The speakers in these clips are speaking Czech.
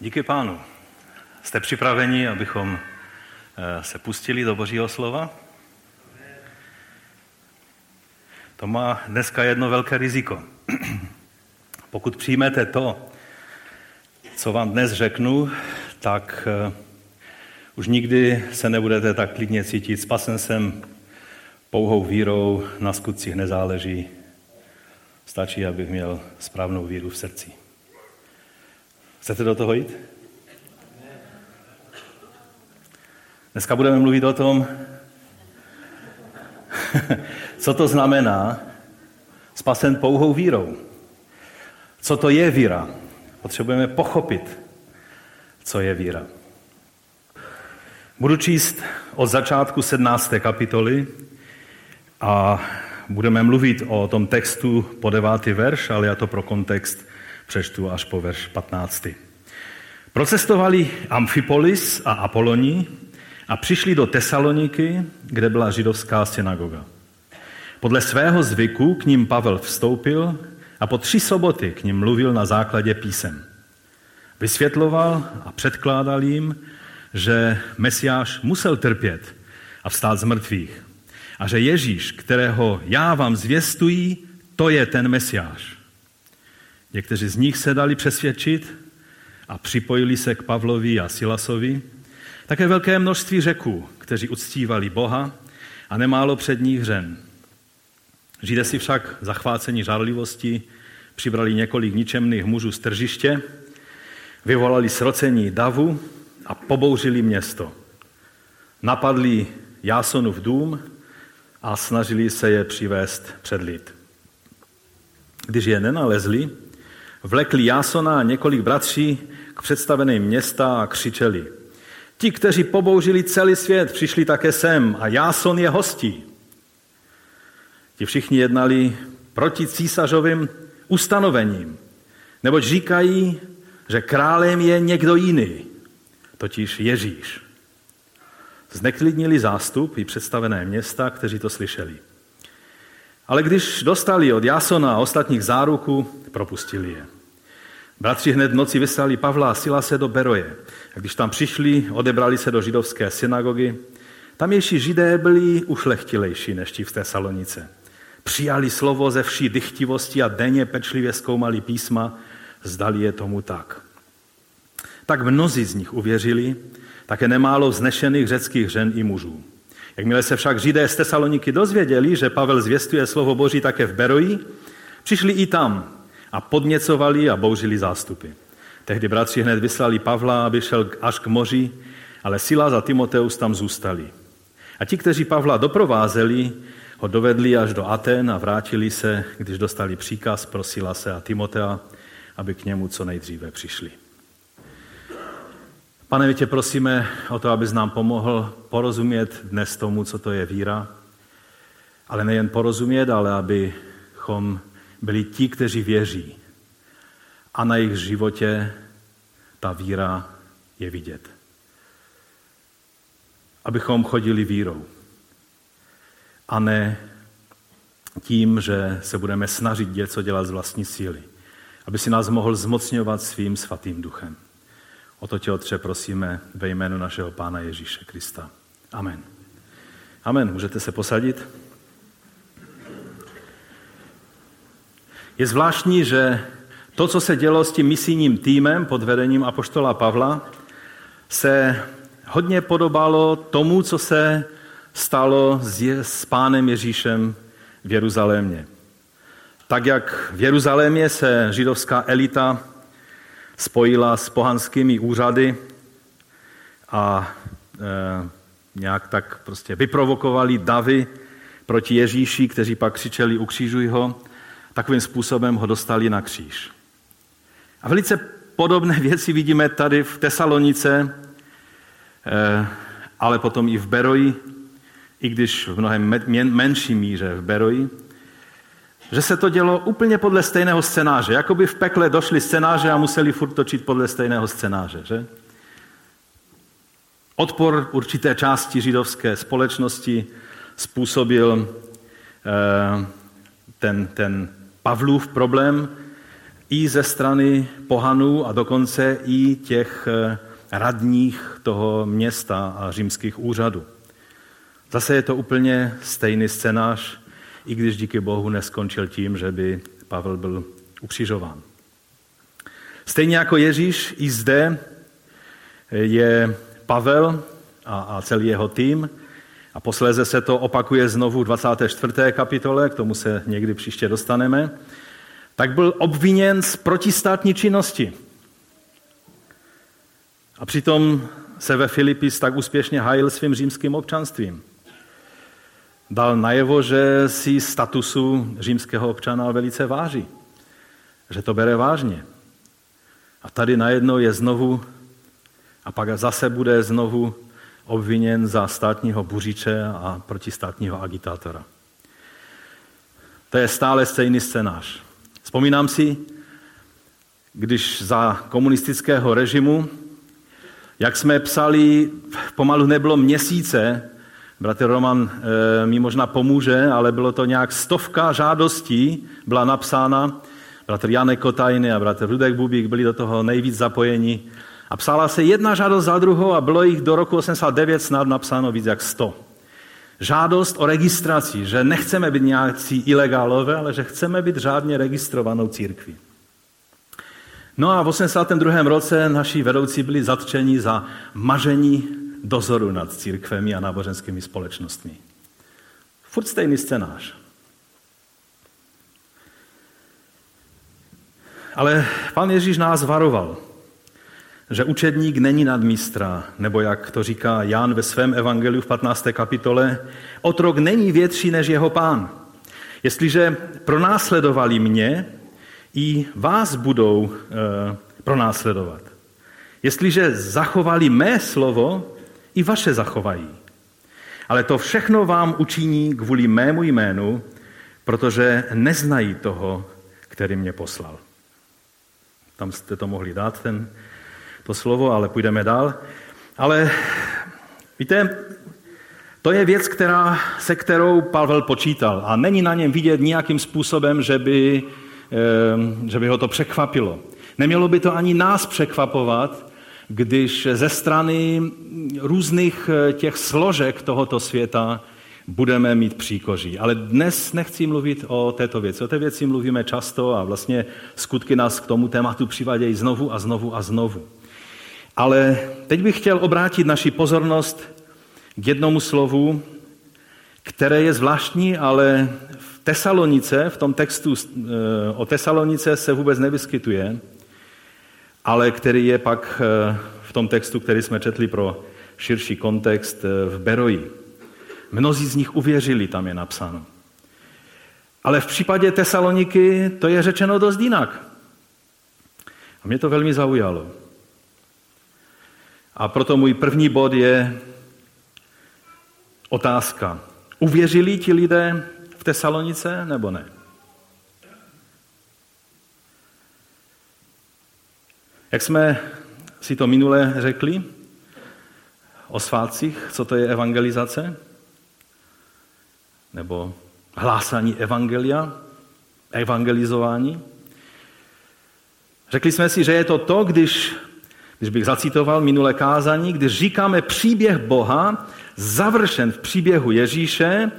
Díky pánu. Jste připraveni, abychom eh, se pustili do Božího slova? To má dneska jedno velké riziko. Pokud přijmete to, co vám dnes řeknu, tak eh, už nikdy se nebudete tak klidně cítit. Spasen jsem pouhou vírou, na skutcích nezáleží. Stačí, abych měl správnou víru v srdci. Chcete do toho jít? Dneska budeme mluvit o tom, co to znamená spasen pouhou vírou. Co to je víra? Potřebujeme pochopit, co je víra. Budu číst od začátku 17. kapitoly a budeme mluvit o tom textu po devátý verš, ale já to pro kontext přečtu až po verš 15. Procestovali Amfipolis a Apoloni a přišli do Tesaloniky, kde byla židovská synagoga. Podle svého zvyku k ním Pavel vstoupil a po tři soboty k ním mluvil na základě písem. Vysvětloval a předkládal jim, že Mesiáš musel trpět a vstát z mrtvých a že Ježíš, kterého já vám zvěstuji, to je ten Mesiáš. Někteří z nich se dali přesvědčit a připojili se k Pavlovi a Silasovi. Také velké množství řeků, kteří uctívali Boha a nemálo před nich řen. Židé si však zachvácení žárlivosti přibrali několik ničemných mužů z tržiště, vyvolali srocení davu a pobouřili město. Napadli Jásonův dům a snažili se je přivést před lid. Když je nenalezli, vlekli Jásona a několik bratří k představeným města a křičeli. Ti, kteří pobouřili celý svět, přišli také sem a Jáson je hostí. Ti všichni jednali proti císařovým ustanovením, neboť říkají, že králem je někdo jiný, totiž Ježíš. Zneklidnili zástup i představené města, kteří to slyšeli. Ale když dostali od Jasona a ostatních záruku, propustili je. Bratři hned v noci vyslali Pavla a Sila se do Beroje. A když tam přišli, odebrali se do židovské synagogy. Tamější židé byli ušlechtilejší než ti v té Salonice. Přijali slovo ze vší dychtivosti a denně pečlivě zkoumali písma, zdali je tomu tak. Tak mnozí z nich uvěřili, také nemálo vznešených řeckých žen i mužů. Jakmile se však židé z Tesaloniky dozvěděli, že Pavel zvěstuje slovo Boží také v Beroji, přišli i tam a podněcovali a bouřili zástupy. Tehdy bratři hned vyslali Pavla, aby šel až k moři, ale Silas a Timoteus tam zůstali. A ti, kteří Pavla doprovázeli, ho dovedli až do Aten a vrátili se, když dostali příkaz pro Silase a Timotea, aby k němu co nejdříve přišli. Pane, my tě prosíme o to, abys nám pomohl porozumět dnes tomu, co to je víra, ale nejen porozumět, ale abychom byli ti, kteří věří a na jejich životě ta víra je vidět. Abychom chodili vírou a ne tím, že se budeme snažit něco dělat z vlastní síly. Aby si nás mohl zmocňovat svým svatým duchem. O to tě, Otře, prosíme ve jménu našeho Pána Ježíše Krista. Amen. Amen. Můžete se posadit? Je zvláštní, že to, co se dělo s tím misijním týmem pod vedením apoštola Pavla, se hodně podobalo tomu, co se stalo s pánem Ježíšem v Jeruzalémě. Tak jak v Jeruzalémě se židovská elita spojila s pohanskými úřady a e, nějak tak prostě vyprovokovali davy proti Ježíši, kteří pak křičeli ukřižuj ho, takovým způsobem ho dostali na kříž. A velice podobné věci vidíme tady v Tesalonice, e, ale potom i v Beroji, i když v mnohem menší míře v Beroji, že se to dělo úplně podle stejného scénáře. Jako by v pekle došli scénáře a museli furt točit podle stejného scénáře. Že? Odpor určité části židovské společnosti způsobil eh, ten, ten Pavlův problém i ze strany pohanů a dokonce i těch eh, radních toho města a římských úřadů. Zase je to úplně stejný scénář, i když díky Bohu neskončil tím, že by Pavel byl ukřižován. Stejně jako Ježíš, i zde je Pavel a, a celý jeho tým, a posléze se to opakuje znovu v 24. kapitole, k tomu se někdy příště dostaneme, tak byl obviněn z protistátní činnosti. A přitom se ve Filipis tak úspěšně hájil svým římským občanstvím. Dal najevo, že si statusu římského občana velice váží. Že to bere vážně. A tady najednou je znovu, a pak zase bude znovu obviněn za státního buřiče a protistátního agitátora. To je stále stejný scénář. Vzpomínám si, když za komunistického režimu, jak jsme psali, pomalu nebylo měsíce, bratr Roman e, mi možná pomůže, ale bylo to nějak stovka žádostí, byla napsána, bratr Janek Kotajny a bratr Rudek Bubík byli do toho nejvíc zapojeni. A psala se jedna žádost za druhou a bylo jich do roku 89 snad napsáno víc jak 100. Žádost o registraci, že nechceme být nějaký ilegálové, ale že chceme být řádně registrovanou církví. No a v 82. roce naši vedoucí byli zatčeni za mažení dozoru nad církvemi a náboženskými společnostmi. Furt stejný scénář. Ale pan Ježíš nás varoval že učedník není nadmistra, nebo jak to říká Jan ve svém evangeliu v 15. kapitole, otrok není větší než jeho pán. Jestliže pronásledovali mě, i vás budou e, pronásledovat. Jestliže zachovali mé slovo, i vaše zachovají. Ale to všechno vám učiní kvůli mému jménu, protože neznají toho, který mě poslal. Tam jste to mohli dát, ten to slovo, ale půjdeme dál. Ale víte, to je věc, která, se kterou Pavel počítal a není na něm vidět nějakým způsobem, že by, že by ho to překvapilo. Nemělo by to ani nás překvapovat, když ze strany různých eh, těch složek tohoto světa budeme mít příkoří. Ale dnes nechci mluvit o této věci. O té věci mluvíme často a vlastně skutky nás k tomu tématu přivádějí znovu a znovu a znovu. Ale teď bych chtěl obrátit naši pozornost k jednomu slovu, které je zvláštní, ale v Tesalonice, v tom textu eh, o Tesalonice se vůbec nevyskytuje, ale který je pak eh, v tom textu, který jsme četli pro širší kontext eh, v Beroji. Mnozí z nich uvěřili, tam je napsáno. Ale v případě Tesaloniky to je řečeno dost jinak. A mě to velmi zaujalo. A proto můj první bod je otázka. Uvěřili ti lidé v Tesalonice nebo ne? Jak jsme si to minule řekli o svátcích, co to je evangelizace? Nebo hlásání evangelia, evangelizování? Řekli jsme si, že je to to, když když bych zacitoval minulé kázání, když říkáme příběh Boha, završen v příběhu Ježíše,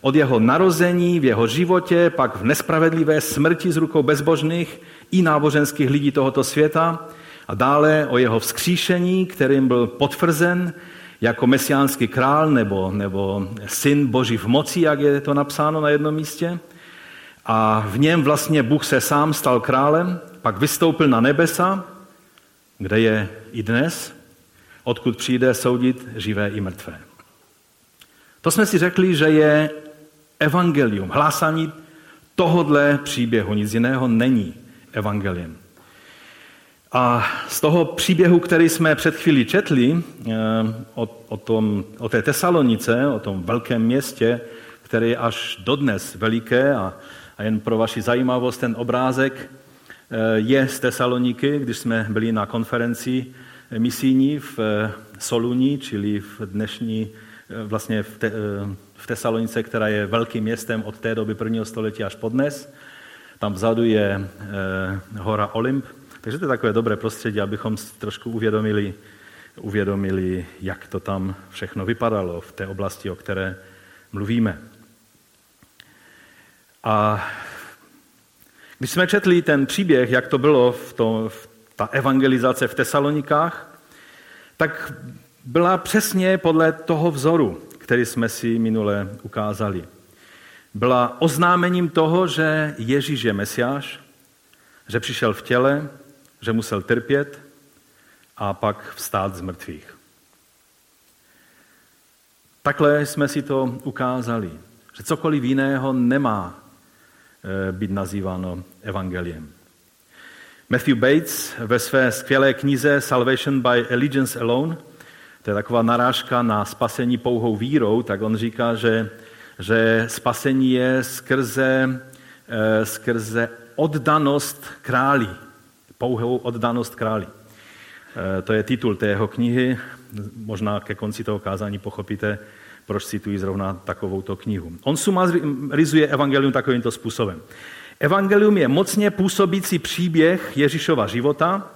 od jeho narození, v jeho životě, pak v nespravedlivé smrti z rukou bezbožných i náboženských lidí tohoto světa a dále o jeho vzkříšení, kterým byl potvrzen jako mesiánský král nebo, nebo syn Boží v moci, jak je to napsáno na jednom místě. A v něm vlastně Bůh se sám stal králem, pak vystoupil na nebesa kde je i dnes, odkud přijde soudit živé i mrtvé. To jsme si řekli, že je evangelium, hlásání tohodle příběhu, nic jiného není evangeliem. A z toho příběhu, který jsme před chvílí četli, eh, o, o, tom, o té Tesalonice, o tom velkém městě, které je až dodnes veliké a, a jen pro vaši zajímavost ten obrázek je z Tesaloniky, když jsme byli na konferenci misijní v eh, Soluni, čili v dnešní, eh, vlastně v, te, v Tesalonice, která je velkým městem od té doby prvního století až po dnes. tam vzadu je hora Olymp, takže to je takové dobré prostředí, abychom trošku uvědomili, uvědomili, jak to tam všechno vypadalo v té oblasti, o které mluvíme. A když jsme četli ten příběh, jak to bylo v, to, v ta evangelizace v Tesalonikách, tak byla přesně podle toho vzoru, který jsme si minule ukázali. Byla oznámením toho, že Ježíš je Mesiáš, že přišel v těle, že musel trpět a pak vstát z mrtvých. Takhle jsme si to ukázali, že cokoliv jiného nemá být nazýváno evangeliem. Matthew Bates ve své skvělé knize Salvation by Allegiance Alone, to je taková narážka na spasení pouhou vírou, tak on říká, že, že spasení je skrze, eh, skrze oddanost králi, pouhou oddanost králi. Eh, to je titul té jeho knihy. Možná ke konci toho kázání pochopíte, proč cituji zrovna takovouto knihu. On sumarizuje evangelium takovýmto způsobem. Evangelium je mocně působící příběh Ježíšova života,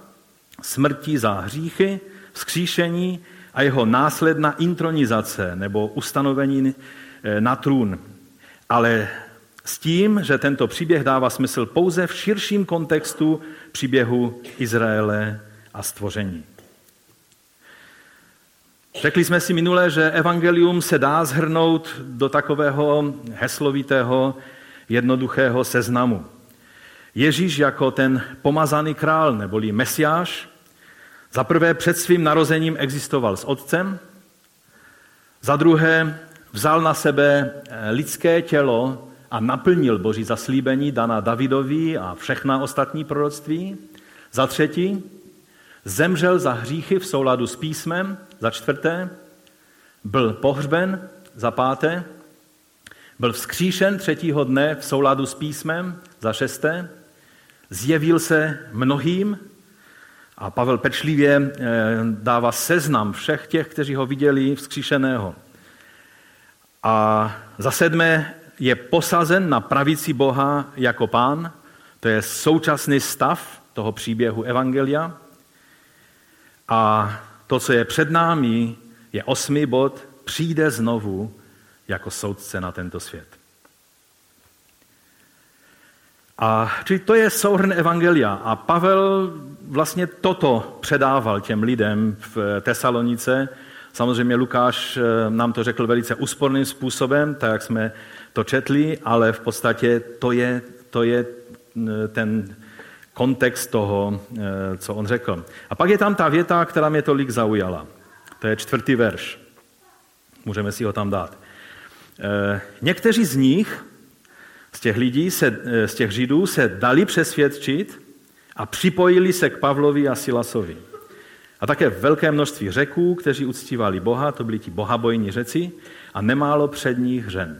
smrti za hříchy, vzkříšení a jeho následná intronizace nebo ustanovení eh, na trůn. Ale s tím, že tento příběh dává smysl pouze v širším kontextu příběhu Izraele a stvoření. Řekli jsme si minule, že evangelium se dá zhrnout do takového heslovitého, jednoduchého seznamu. Ježíš jako ten pomazaný král, neboli mesiáš, za prvé před svým narozením existoval s otcem, za druhé vzal na sebe lidské tělo a naplnil boží zaslíbení daná Davidovi a všechna ostatní proroctví. Za třetí, zemřel za hříchy v souladu s písmem. Za čtvrté, byl pohřben. Za páté, byl vzkříšen třetího dne v souladu s písmem. Za šesté, zjevil se mnohým. A Pavel pečlivě eh, dává seznam všech těch, kteří ho viděli vzkříšeného. A za sedmé je posazen na pravici Boha jako pán. To je současný stav toho příběhu Evangelia. A to, co je před námi, je osmý bod, přijde znovu jako soudce na tento svět. A čili to je souhrn Evangelia. A Pavel vlastně toto předával těm lidem v Tesalonice. Samozřejmě Lukáš eh, nám to řekl velice úsporným způsobem, tak jak jsme to četli, ale v podstatě to je, to je eh, ten kontext toho, eh, co on řekl. A pak je tam ta věta, která mě tolik zaujala. To je čtvrtý verš. Můžeme si ho tam dát. Eh, někteří z nich, z těch lidí, se, z těch židů, se dali přesvědčit a připojili se k Pavlovi a Silasovi. A také velké množství řeků, kteří uctívali Boha, to byli ti bohabojní řeci, a nemálo před nich žen.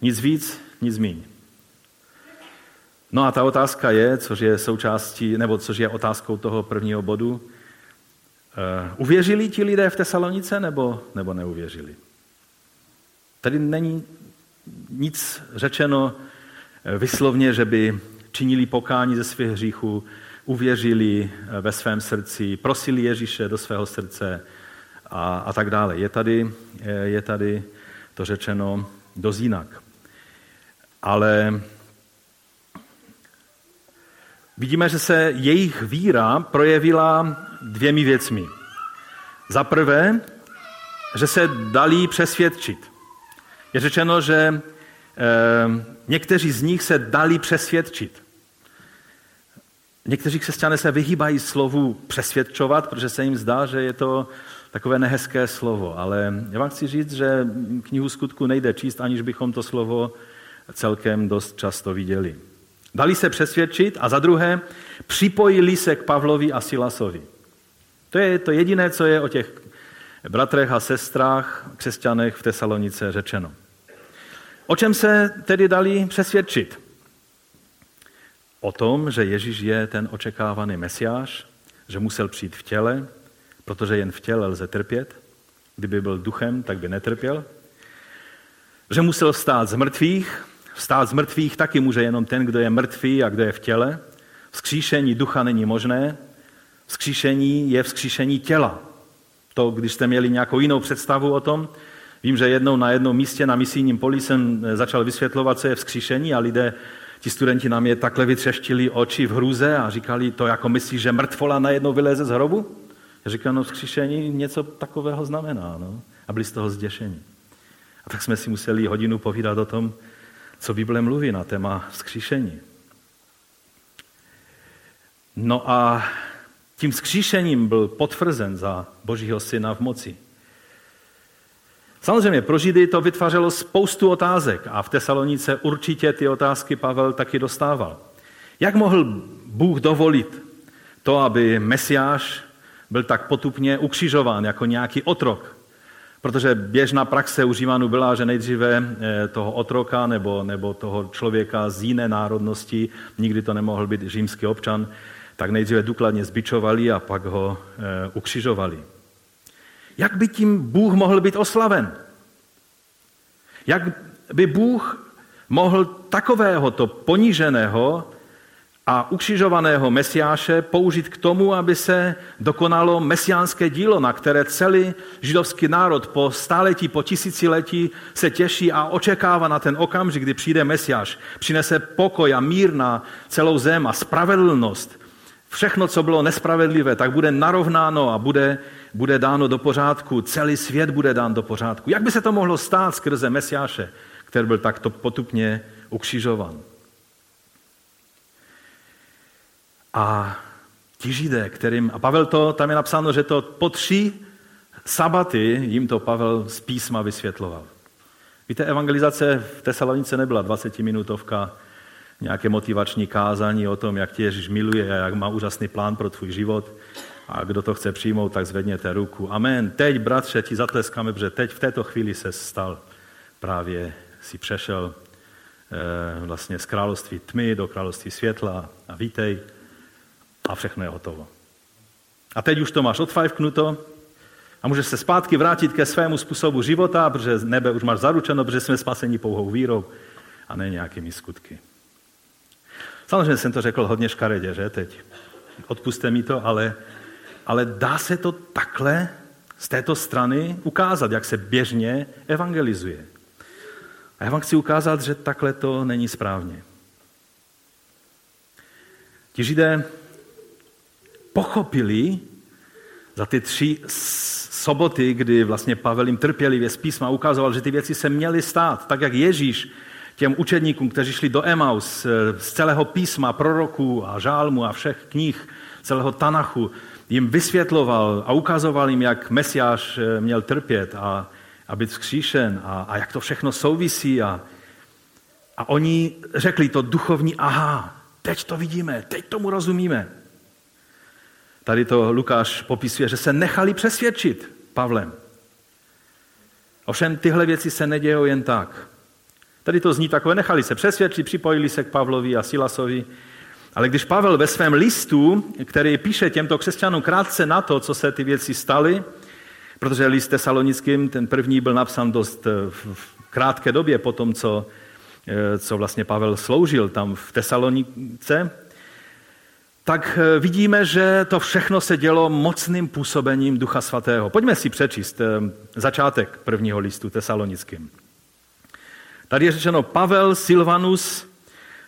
Nic víc, nic míň. No a ta otázka je, což je součástí, nebo což je otázkou toho prvního bodu, uh, uvěřili ti lidé v Tesalonice nebo, nebo neuvěřili? Tady není nic řečeno eh, vyslovně, že by činili pokání ze svých hříchů, uvěřili eh, ve svém srdci, prosili Ježíše do svého srdce a, a tak dále. Je tady, je tady to řečeno dost jinak. Ale vidíme, že se jejich víra projevila dvěmi věcmi. Za prvé, že se dali přesvědčit. Je řečeno, že e, někteří z nich se dali přesvědčit. Někteří křesťané se vyhýbají slovu přesvědčovat, protože se jim zdá, že je to takové nehezké slovo. Ale já vám chci říct, že knihu skutku nejde číst, aniž bychom to slovo celkem dost často viděli. Dali se přesvědčit a za druhé připojili se k Pavlovi a Silasovi. To je to jediné, co je o těch bratrech a sestrách, křesťanech v Tesalonice řečeno. O čem se tedy dali přesvědčit? O tom, že Ježíš je ten očekávaný mesiáš, že musel přijít v těle, protože jen v těle lze trpět. Kdyby byl duchem, tak by netrpěl. Že musel stát z mrtvých, Vstát z mrtvých taky může jenom ten, kdo je mrtvý a kdo je v těle. Vzkříšení ducha není možné. Vzkříšení je vzkříšení těla. To, když jste měli nějakou jinou představu o tom, vím, že jednou na jednom místě na misijním poli jsem začal vysvětlovat, co je vzkříšení a lidé, ti studenti na mě takhle vytřeštili oči v hruze a říkali to jako myslí, že mrtvola najednou vyleze z hrobu? Já říkám, no vzkříšení něco takového znamená. No. A byli z toho zděšení. A tak jsme si museli hodinu povídat o tom, co Bible mluví na téma vzkříšení. No a tím vzkříšením byl potvrzen za Božího syna v moci. Samozřejmě pro Židy to vytvářelo spoustu otázek a v Tesalonice určitě ty otázky Pavel taky dostával. Jak mohl Bůh dovolit to, aby Mesiáš byl tak potupně ukřižován jako nějaký otrok? Protože běžná praxe u byla, že nejdříve eh, toho otroka nebo, nebo toho člověka z jiné národnosti, nikdy to nemohl být římský občan, tak nejdříve důkladně zbičovali a pak ho e, ukřižovali. Jak by tím Bůh mohl být oslaven? Jak by Bůh mohl takového to poníženého a ukřižovaného mesiáše použít k tomu, aby se dokonalo mesiánské dílo, na které celý židovský národ po stáletí, po tisíciletí se těší a očekává na ten okamžik, kdy přijde mesiáš. Přinese pokoj a mír na celou zem a spravedlnost Všechno, co bylo nespravedlivé, tak bude narovnáno a bude, bude dáno do pořádku. Celý svět bude dán do pořádku. Jak by se to mohlo stát skrze Mesiáše, který byl takto potupně ukřižovan? A ti židé, kterým, a Pavel to, tam je napsáno, že to po tři sabaty jim to Pavel z písma vysvětloval. Víte, evangelizace v Tesalonice nebyla 20-minutovka, nějaké motivační kázání o tom, jak tě Ježíš miluje a jak má úžasný plán pro tvůj život. A kdo to chce přijmout, tak zvedněte ruku. Amen. Teď, bratře, ti zatleskáme, protože teď v této chvíli se stal právě, si přešel e, vlastně z království tmy do království světla a vítej a všechno je hotovo. A teď už to máš odfajfknuto a můžeš se zpátky vrátit ke svému způsobu života, protože nebe už máš zaručeno, protože jsme spaseni pouhou vírou a ne nějakými skutky. Samozřejmě jsem to řekl hodně škaredě, že teď. Odpuste mi to, ale, ale dá se to takhle z této strany ukázat, jak se běžně evangelizuje. A já vám chci ukázat, že takhle to není správně. Ti židé pochopili za ty tři soboty, kdy vlastně Pavel jim trpělivě z písma ukazoval, že ty věci se měly stát, tak jak Ježíš těm učedníkům, kteří šli do Emaus eh, z celého písma, proroků a žálmu a všech knih, celého Tanachu, jim vysvětloval a ukazoval jim, jak Mesiáš eh, měl trpět a, a být vzkříšen a, a jak to všechno souvisí. A, a oni řekli to duchovní, aha, teď to vidíme, teď tomu rozumíme. Tady to Lukáš popisuje, že se nechali přesvědčit Pavlem. Ovšem tyhle věci se nedějou jen tak. Tady to zní takové, nechali se přesvědčit, připojili se k Pavlovi a Silasovi. Ale když Pavel ve svém listu, který píše těmto křesťanům krátce na to, co se ty věci staly, protože list tesalonickým, ten první byl napsán dost eh, v krátké době po tom, co, eh, co vlastně Pavel sloužil tam v Tesalonice, tak eh, vidíme, že to všechno se dělo mocným působením Ducha Svatého. Pojďme si přečíst začátek prvního listu tesalonickým. Tady je řečeno Pavel, Silvanus,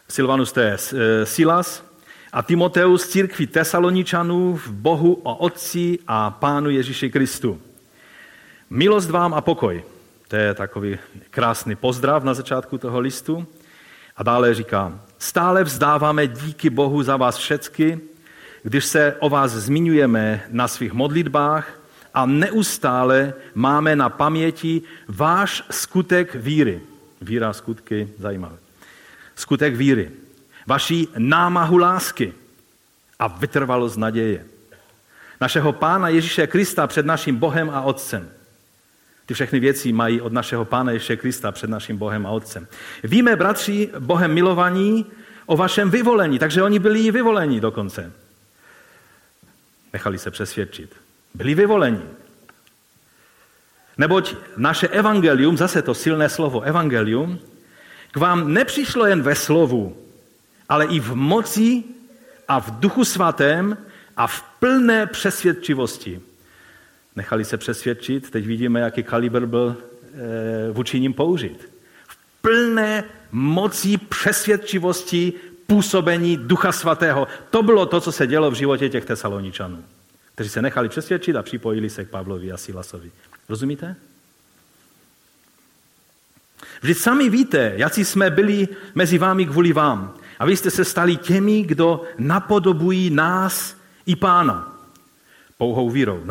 Silvanus to je eh, Silas, a Timoteus církví Tesaloničanů v Bohu o Otci a Pánu Ježíši Kristu. Milost vám a pokoj. To je takový krásný pozdrav na začátku toho listu. A dále říká, stále vzdáváme díky Bohu za vás všecky, když se o vás zmiňujeme na svých modlitbách a neustále máme na paměti váš skutek víry Víra, skutky, zajímavé. Skutek víry. Vaší námahu lásky a vytrvalost naděje. Našeho Pána Ježíše Krista před naším Bohem a Otcem. Ty všechny věci mají od našeho Pána Ježíše Krista před naším Bohem a Otcem. Víme, bratři, Bohem milovaní, o vašem vyvolení, takže oni byli i vyvolení dokonce. Nechali se přesvědčit. Byli vyvolení. Neboť naše evangelium, zase to silné slovo evangelium, k vám nepřišlo jen ve slovu, ale i v moci a v duchu svatém a v plné přesvědčivosti. Nechali se přesvědčit, teď vidíme, jaký kalibr byl e, vůči ním použit. V plné moci přesvědčivosti působení Ducha Svatého. To bylo to, co se dělo v životě těch tesaloničanů, kteří se nechali přesvědčit a připojili se k Pavlovi a Silasovi. Rozumíte? Vždyť sami víte, jaký jsme byli mezi vámi kvůli vám. A vy jste se stali těmi, kdo napodobují nás i pána. Pouhou vírou.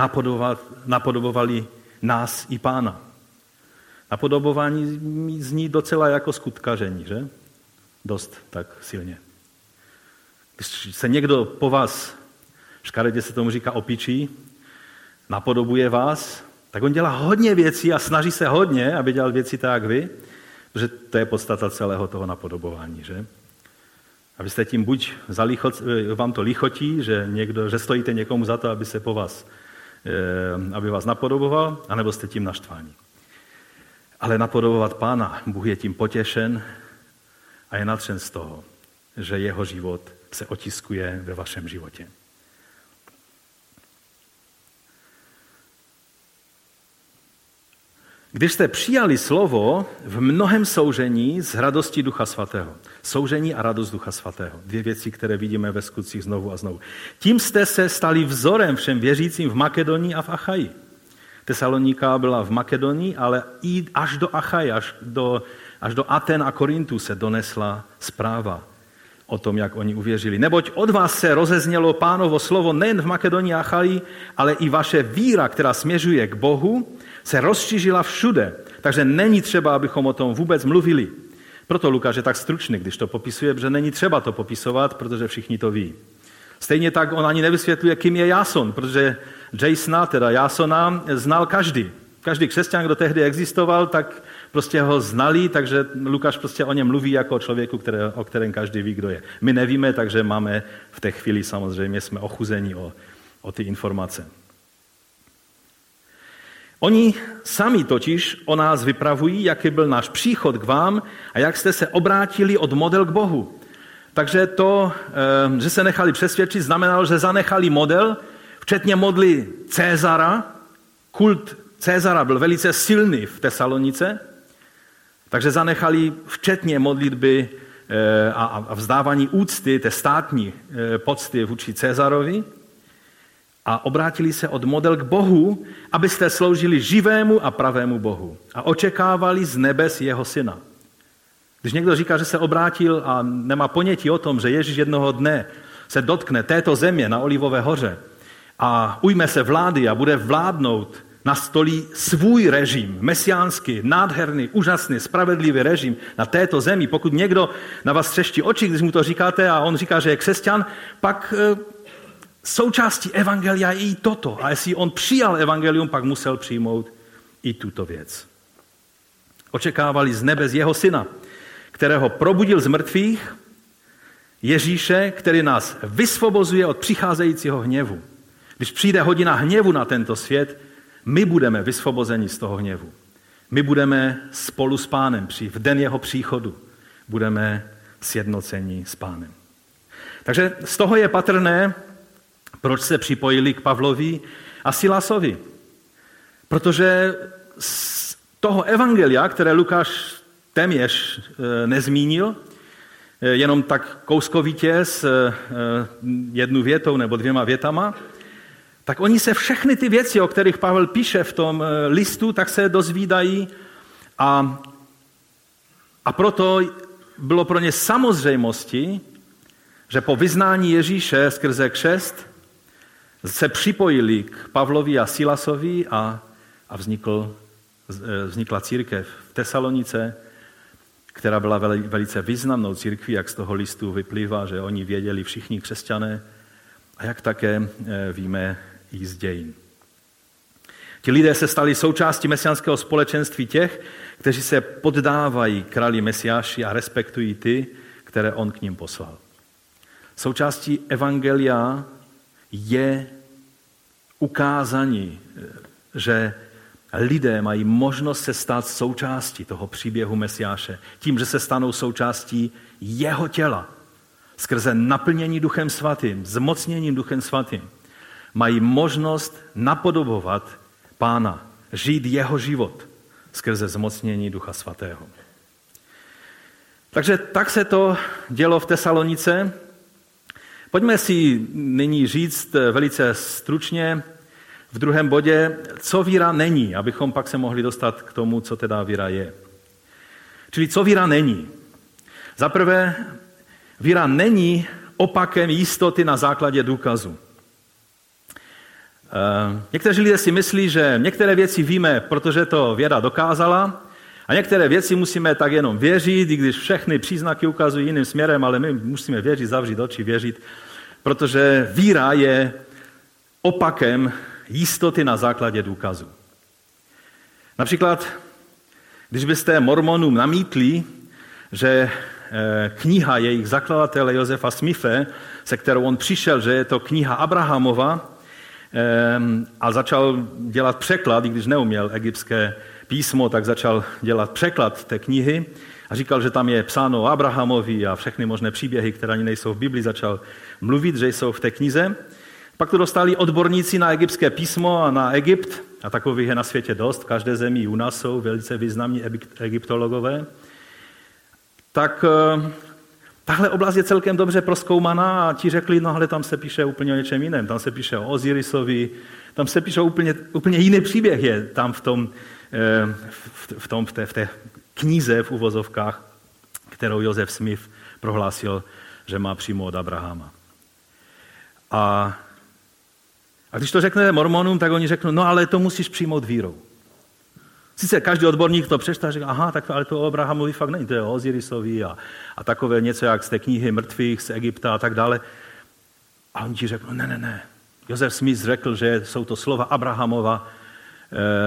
Napodobovali nás i pána. Napodobování zní docela jako skutkaření, že? Dost tak silně. Když se někdo po vás, škaredě se tomu říká opičí, napodobuje vás, tak on dělá hodně věcí a snaží se hodně, aby dělal věci tak, jak vy, protože to je podstata celého toho napodobování, že? Abyste tím buď zalichot, vám to lichotí, že, někdo, že stojíte někomu za to, aby se po vás, eh, aby vás napodoboval, anebo jste tím naštváni. Ale napodobovat pána, Bůh je tím potěšen a je natřen z toho, že jeho život se otiskuje ve vašem životě. Když jste přijali slovo v mnohem soužení z radosti Ducha Svatého. Soužení a radost Ducha Svatého. Dvě věci, které vidíme ve skutcích znovu a znovu. Tím jste se stali vzorem všem věřícím v Makedonii a v Achaji. Tesalonika byla v Makedonii, ale i až do Achaji, až do, až do Aten a Korintu se donesla zpráva o tom, jak oni uvěřili. Neboť od vás se rozeznělo pánovo slovo nejen v Makedonii a Achaji, ale i vaše víra, která směřuje k Bohu, se rozšířila všude, takže není třeba, abychom o tom vůbec mluvili. Proto Lukáš je tak stručný, když to popisuje, že není třeba to popisovat, protože všichni to ví. Stejně tak on ani nevysvětluje, kým je Jason, protože Jasona, teda Jasona, znal každý. Každý křesťan, kdo tehdy existoval, tak prostě ho znali, takže Lukáš prostě o něm mluví jako o člověku, které, o kterém každý ví, kdo je. My nevíme, takže máme v té chvíli samozřejmě, jsme ochuzení o, o ty informace. Oni sami totiž o nás vypravují, jaký byl náš příchod k vám a jak jste se obrátili od model k Bohu. Takže to, eh, že se nechali přesvědčit, znamenalo, že zanechali model, včetně modly Cezara. Kult Cezara byl velice silný v Tesalonice, takže zanechali včetně modlitby eh, a vzdávání úcty, té státní eh, pocty vůči Cezarovi a obrátili se od model k Bohu, abyste sloužili živému a pravému Bohu a očekávali z nebes jeho syna. Když někdo říká, že se obrátil a nemá ponětí o tom, že Ježíš jednoho dne se dotkne této země na Olivové hoře a ujme se vlády a bude vládnout na stolí svůj režim, mesiánský, nádherný, úžasný, spravedlivý režim na této zemi. Pokud někdo na vás třeští oči, když mu to říkáte a on říká, že je křesťan, pak eh, součástí evangelia je i toto. A jestli on přijal evangelium, pak musel přijmout i tuto věc. Očekávali z nebe z jeho syna, kterého probudil z mrtvých, Ježíše, který nás vysvobozuje od přicházejícího hněvu. Když přijde hodina hněvu na tento svět, my budeme vysvobozeni z toho hněvu. My budeme spolu s pánem při, v den jeho příchodu. Budeme sjednoceni s pánem. Takže z toho je patrné, proč se připojili k Pavlovi a Silasovi. Protože z toho evangelia, které Lukáš téměř e, nezmínil, e, jenom tak kouskovitě s e, jednu větou nebo dvěma větama, tak oni se všechny ty věci, o kterých Pavel píše v tom listu, tak se dozvídají a, a proto bylo pro ně samozřejmosti, že po vyznání Ježíše skrze křest se připojili k Pavlovi a Silasovi a, a vznikl, e, vznikla církev v Tesalonice, která byla velice významnou církví, jak z toho listu vyplývá, že oni věděli všichni křesťané a jak také e, víme i z dějin. Ti lidé se stali součástí mesiánského společenství těch, kteří se poddávají králi Mesiáši a respektují ty, které on k ním poslal. Součástí evangelia je ukázání, že lidé mají možnost se stát součástí toho příběhu Mesiáše, tím, že se stanou součástí jeho těla, skrze naplnění Duchem Svatým, zmocněním Duchem Svatým, mají možnost napodobovat Pána, žít jeho život skrze zmocnění Ducha Svatého. Takže tak se to dělo v Tesalonice. Pojďme si nyní říct velice stručně v druhém bodě, co víra není, abychom pak se mohli dostat k tomu, co teda víra je. Čili co víra není. Za prvé, víra není opakem jistoty na základě důkazu. Eh, někteří lidé si myslí, že některé věci víme, protože to věda dokázala, a některé věci musíme tak jenom věřit, i když všechny příznaky ukazují jiným směrem, ale my musíme věřit, zavřít oči, věřit, protože víra je opakem jistoty na základě důkazu. Například, když byste mormonům namítli, že eh, kniha jejich zakladatele Josefa Smithe, se kterou on přišel, že je to kniha Abrahamova, eh, a začal dělat překlad, i když neuměl egyptské písmo, tak začal dělat překlad té knihy a říkal, že tam je psáno Abrahamovi a všechny možné příběhy, které ani nejsou v Biblii, začal mluvit, že jsou v té knize. Pak to dostali odborníci na egyptské písmo a na Egypt, a takových je na světě dost, v každé zemi u nás jsou velice významní egyptologové. Tak eh, tahle oblast je celkem dobře proskoumaná a ti řekli, no ale tam se píše úplně o něčem jiném. Tam se píše o Ozirisovi, tam se píše úplně, úplně jiný příběh je tam v tom, v, tom, v, té, v té knize v uvozovkách, kterou Josef Smith prohlásil, že má přímo od Abrahama. A a když to řekne mormonům, tak oni řeknou, no ale to musíš přijmout vírou. Sice každý odborník to přečte a říká, aha, tak ale to o Abrahamovi fakt není, to je o Ozirisovi a, a takové něco jak z té knihy mrtvých z Egypta a tak dále. A oni ti řeknou, ne, ne, ne. Josef Smith řekl, že jsou to slova Abrahamova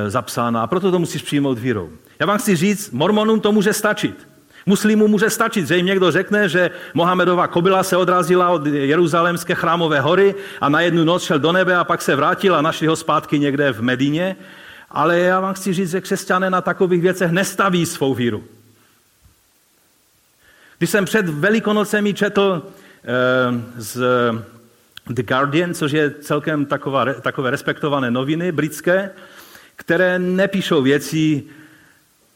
zapsána a proto to musíš přijmout vírou. Já vám chci říct, mormonům to může stačit. Muslimů může stačit, že jim někdo řekne, že Mohamedova kobila se odrazila od Jeruzalémské chrámové hory a na jednu noc šel do nebe a pak se vrátil a našli ho zpátky někde v Medině. Ale já vám chci říct, že křesťané na takových věcech nestaví svou víru. Když jsem před Velikonocemi četl eh, z The Guardian, což je celkem taková, takové respektované noviny britské, které nepíšou věci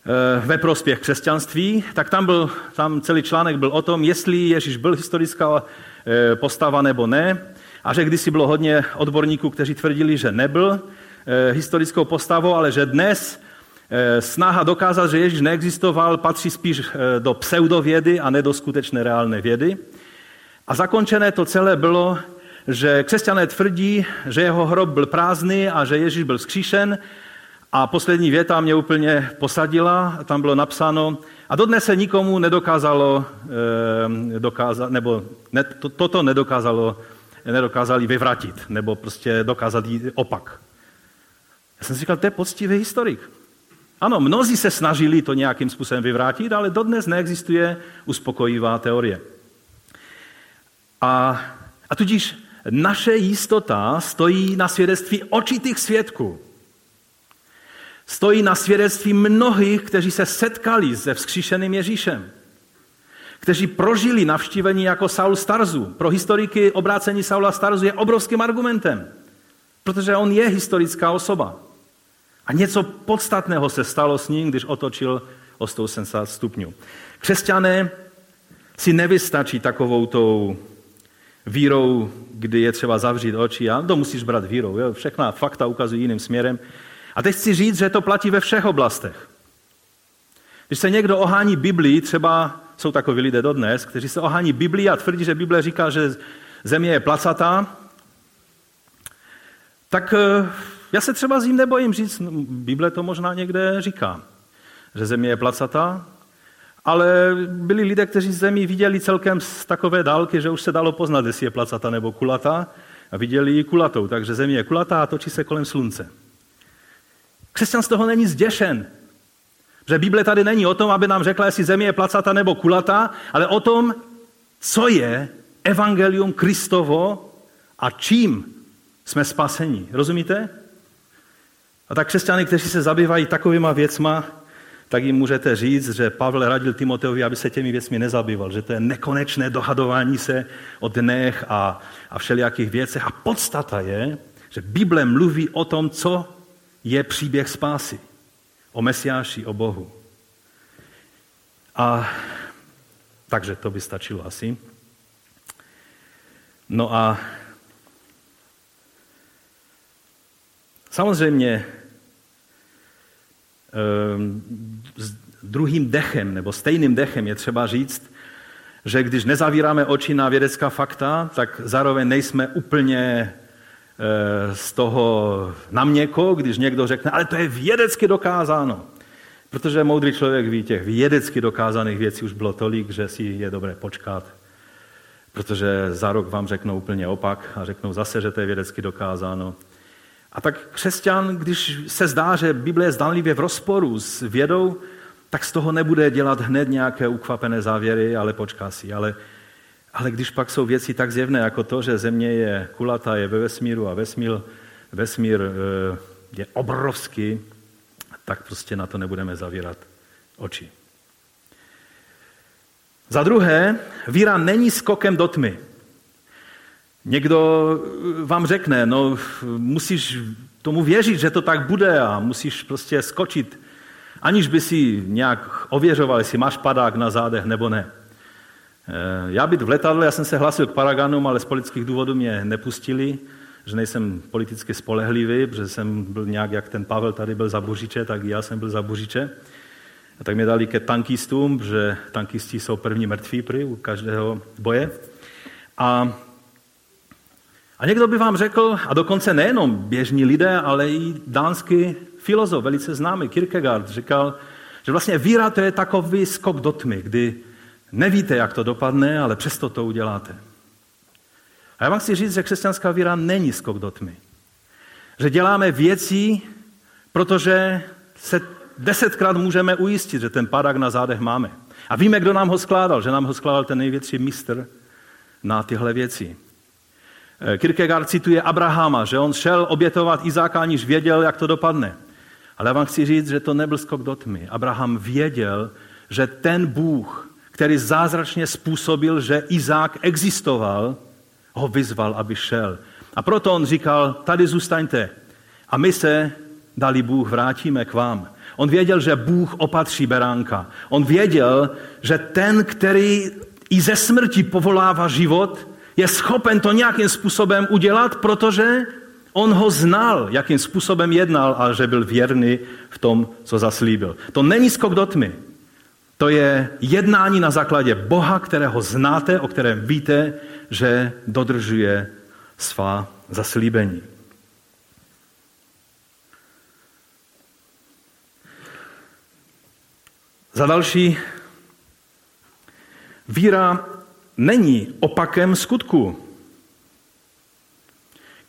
Eh, ve prospěch křesťanství, tak tam, byl, tam celý článek byl o tom, jestli Ježíš byl historická eh, postava nebo ne. A že kdysi bylo hodně odborníků, kteří tvrdili, že nebyl eh, historickou postavou, ale že dnes snaha dokázat, že Ježíš neexistoval, patří spíš do pseudovědy a ne do skutečné reálné vědy. A zakončené to celé bylo, že křesťané tvrdí, že jeho hrob byl prázdný a že Ježíš byl skříšen a poslední věta mě úplně posadila, tam bylo napsáno, a dodnes se nikomu nedokázalo, e, dokázat, nebo ne, to, toto nedokázalo, nedokázali vyvratit, nebo prostě dokázat opak. Já jsem si říkal, to je poctivý historik. Ano, mnozí se snažili to nějakým způsobem vyvrátit, ale dodnes neexistuje uspokojivá teorie. A, a tudíž naše jistota stojí na svědectví očitých svědků stojí na svědectví mnohých, kteří se setkali se vzkříšeným Ježíšem, kteří prožili navštívení jako Saul Starzu. Pro historiky obrácení Saula Starzu je obrovským argumentem, protože on je historická osoba. A něco podstatného se stalo s ním, když otočil o 180 stupňů. Křesťané si nevystačí takovou tou vírou, kdy je třeba zavřít oči a to musíš brát vírou. Jo? Všechna fakta ukazují jiným směrem. A teď chci říct, že to platí ve všech oblastech. Když se někdo ohání Biblii, třeba jsou takoví lidé dodnes, kteří se ohání Biblii a tvrdí, že Bible říká, že země je placatá, tak eh, já se třeba s ním nebojím říct, no, Bible to možná někde říká, že země je placatá, ale byli lidé, kteří zemi viděli celkem z takové dálky, že už se dalo poznat, jestli je placata nebo kulatá a viděli ji kulatou, takže země je kulatá a točí se kolem slunce. Křesťan z toho není zděšen. Že Bible tady není o tom, aby nám řekla, jestli země je placata nebo kulatá, ale o tom, co je evangelium Kristovo a čím jsme spaseni. Rozumíte? A tak křesťany, kteří se zabývají takovýma věcma, tak jim můžete říct, že Pavel radil Timoteovi, aby se těmi věcmi nezabýval, že to je nekonečné dohadování se o dnech a, a všelijakých věcech. A podstata je, že Bible mluví o tom, co je příběh spásy. O Mesiáši, o Bohu. A takže to by stačilo asi. No a samozřejmě ehm, s druhým dechem nebo stejným dechem je třeba říct, že když nezavíráme oči na vědecká fakta, tak zároveň nejsme úplně z toho na měko, když někdo řekne, ale to je vědecky dokázáno. Protože moudrý člověk ví, těch vědecky dokázaných věcí už bylo tolik, že si je dobré počkat. Protože za rok vám řeknou úplně opak a řeknou zase, že to je vědecky dokázáno. A tak křesťan, když se zdá, že Bible je zdánlivě v rozporu s vědou, tak z toho nebude dělat hned nějaké ukvapené závěry, ale počká si. Ale, ale když pak jsou věci tak zjevné, jako to, že země je kulatá, je ve vesmíru a vesmír, vesmír eh, je obrovský, tak prostě na to nebudeme zavírat oči. Za druhé, víra není skokem do tmy. Někdo vám řekne, no musíš tomu věřit, že to tak bude a musíš prostě skočit, aniž by si nějak ověřoval, jestli máš padák na zádech nebo ne. Já být v letadle, já jsem se hlásil k Paraganům, ale z politických důvodů mě nepustili, že nejsem politicky spolehlivý, protože jsem byl nějak, jak ten Pavel tady byl za buřiče, tak i já jsem byl za buřiče. A tak mě dali ke tankistům, že tankisti jsou první mrtví prý u každého boje. A, a někdo by vám řekl, a dokonce nejenom běžní lidé, ale i dánský filozof, velice známý, Kierkegaard, říkal, že vlastně víra to je takový skok do tmy, kdy nevíte, jak to dopadne, ale přesto to uděláte. A já vám chci říct, že křesťanská víra není skok do tmy. Že děláme věci, protože se desetkrát můžeme ujistit, že ten padák na zádech máme. A víme, kdo nám ho skládal, že nám ho skládal ten největší mistr na tyhle věci. Eh, Kierkegaard cituje Abrahama, že on šel obětovat Izáka, aniž věděl, jak to dopadne. Ale já vám chci říct, že to nebyl skok do tmy. Abraham věděl, že ten Bůh, který zázračně způsobil, že Izák existoval, ho vyzval, aby šel. A proto on říkal, tady zůstaňte. A my se, dali Bůh, vrátíme k vám. On věděl, že Bůh opatří beránka. On věděl, že ten, který i ze smrti povolává život, je schopen to nějakým způsobem udělat, protože on ho znal, jakým způsobem jednal a že byl věrný v tom, co zaslíbil. To není skok do tmy. To je jednání na základě Boha, kterého znáte, o kterém víte, že dodržuje svá zaslíbení. Za další, víra není opakem skutku.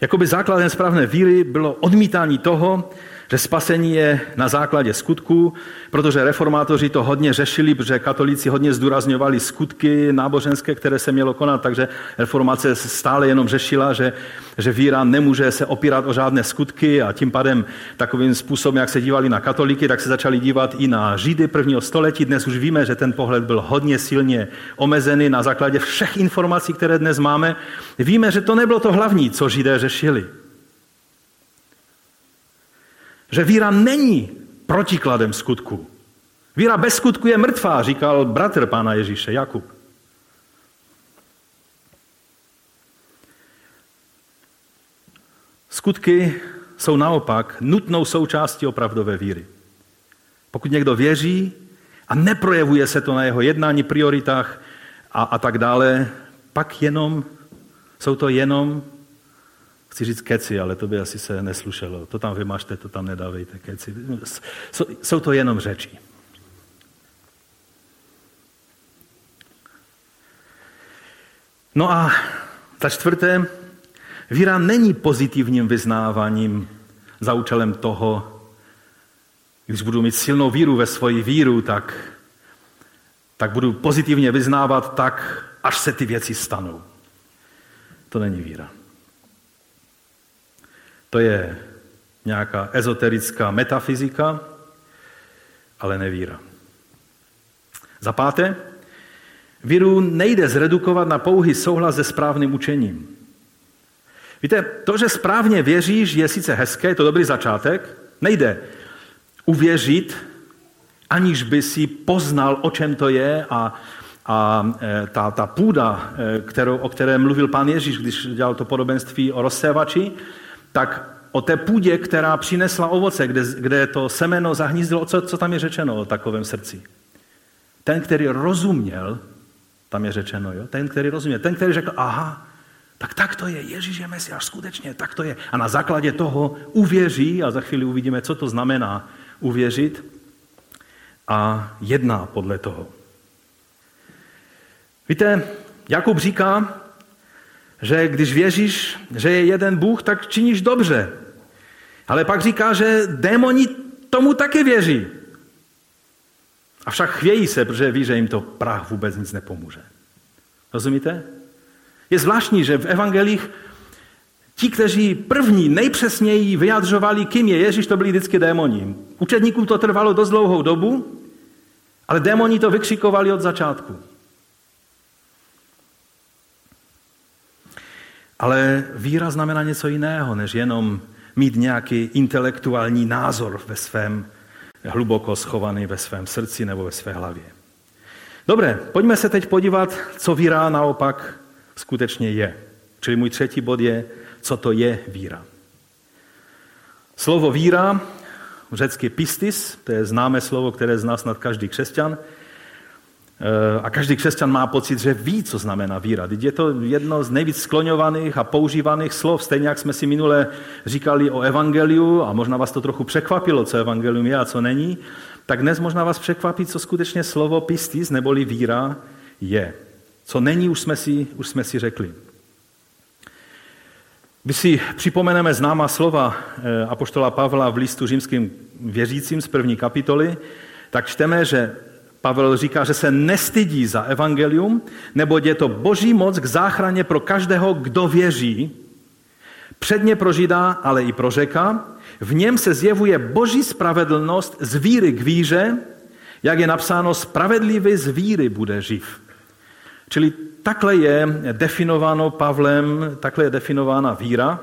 Jakoby základem správné víry bylo odmítání toho, že spasení je na základě skutků, protože reformátoři to hodně řešili, protože katolíci hodně zdůrazňovali skutky náboženské, které se mělo konat, takže reformace stále jenom řešila, že, že víra nemůže se opírat o žádné skutky a tím pádem takovým způsobem, jak se dívali na katolíky, tak se začali dívat i na Židy prvního století. Dnes už víme, že ten pohled byl hodně silně omezený na základě všech informací, které dnes máme. Víme, že to nebylo to hlavní, co Židé řešili. Že víra není protikladem skutku. Víra bez skutku je mrtvá, říkal bratr pána Ježíše, Jakub. Skutky jsou naopak nutnou součástí opravdové víry. Pokud někdo věří a neprojevuje se to na jeho jednání, prioritách a, a tak dále, pak jenom, jsou to jenom Chci říct keci, ale to by asi se neslušelo. To tam vymažte, to tam nedávejte, keci. Jsou to jenom řeči. No a za čtvrté, víra není pozitivním vyznáváním za účelem toho, když budu mít silnou víru ve svoji víru, tak, tak budu pozitivně vyznávat tak, až se ty věci stanou. To není víra. To je nějaká ezoterická metafyzika, ale nevíra. Za páté, víru nejde zredukovat na pouhý souhlas se správným učením. Víte, to, že správně věříš, je sice hezké, je to dobrý začátek, nejde uvěřit, aniž by si poznal, o čem to je a, a e, ta, ta půda, e, kterou, o které mluvil pán Ježíš, když dělal to podobenství o rozsévači, tak o té půdě, která přinesla ovoce, kde, kde to semeno zahnízdilo, co, co tam je řečeno o takovém srdci. Ten, který rozuměl, tam je řečeno, jo? ten, který rozuměl, ten, který řekl, aha, tak tak to je, Ježíš je Mesiáš, skutečně, tak to je. A na základě toho uvěří, a za chvíli uvidíme, co to znamená uvěřit, a jedná podle toho. Víte, Jakub říká, že když věříš, že je jeden Bůh, tak činíš dobře. Ale pak říká, že démoni tomu taky věří. Avšak chvějí se, protože ví, že jim to prach vůbec nic nepomůže. Rozumíte? Je zvláštní, že v evangelích ti, kteří první nejpřesněji vyjadřovali, kým je Ježíš, to byli vždycky démoni. Učedníkům to trvalo dost dlouhou dobu, ale démoni to vykřikovali od začátku. Ale víra znamená něco jiného, než jenom mít nějaký intelektuální názor ve svém, hluboko schovaný ve svém srdci nebo ve své hlavě. Dobré, pojďme se teď podívat, co víra naopak skutečně je. Čili můj třetí bod je, co to je víra. Slovo víra, řecky pistis, to je známé slovo, které zná snad každý křesťan, a každý křesťan má pocit, že ví, co znamená víra. Je to jedno z nejvíc skloňovaných a používaných slov, stejně jak jsme si minule říkali o evangeliu, a možná vás to trochu překvapilo, co evangelium je a co není, tak dnes možná vás překvapí, co skutečně slovo pistis neboli víra je. Co není, už jsme si, už jsme si řekli. Když si připomeneme známá slova eh, apoštola Pavla v listu římským věřícím z první kapitoly, tak čteme, že Pavel říká, že se nestydí za evangelium, neboť je to boží moc k záchraně pro každého, kdo věří, předně pro Žida, ale i pro Řeka. V něm se zjevuje boží spravedlnost z víry k víře, jak je napsáno, spravedlivý z víry bude živ. Čili takhle je definováno Pavlem, takhle je definována víra.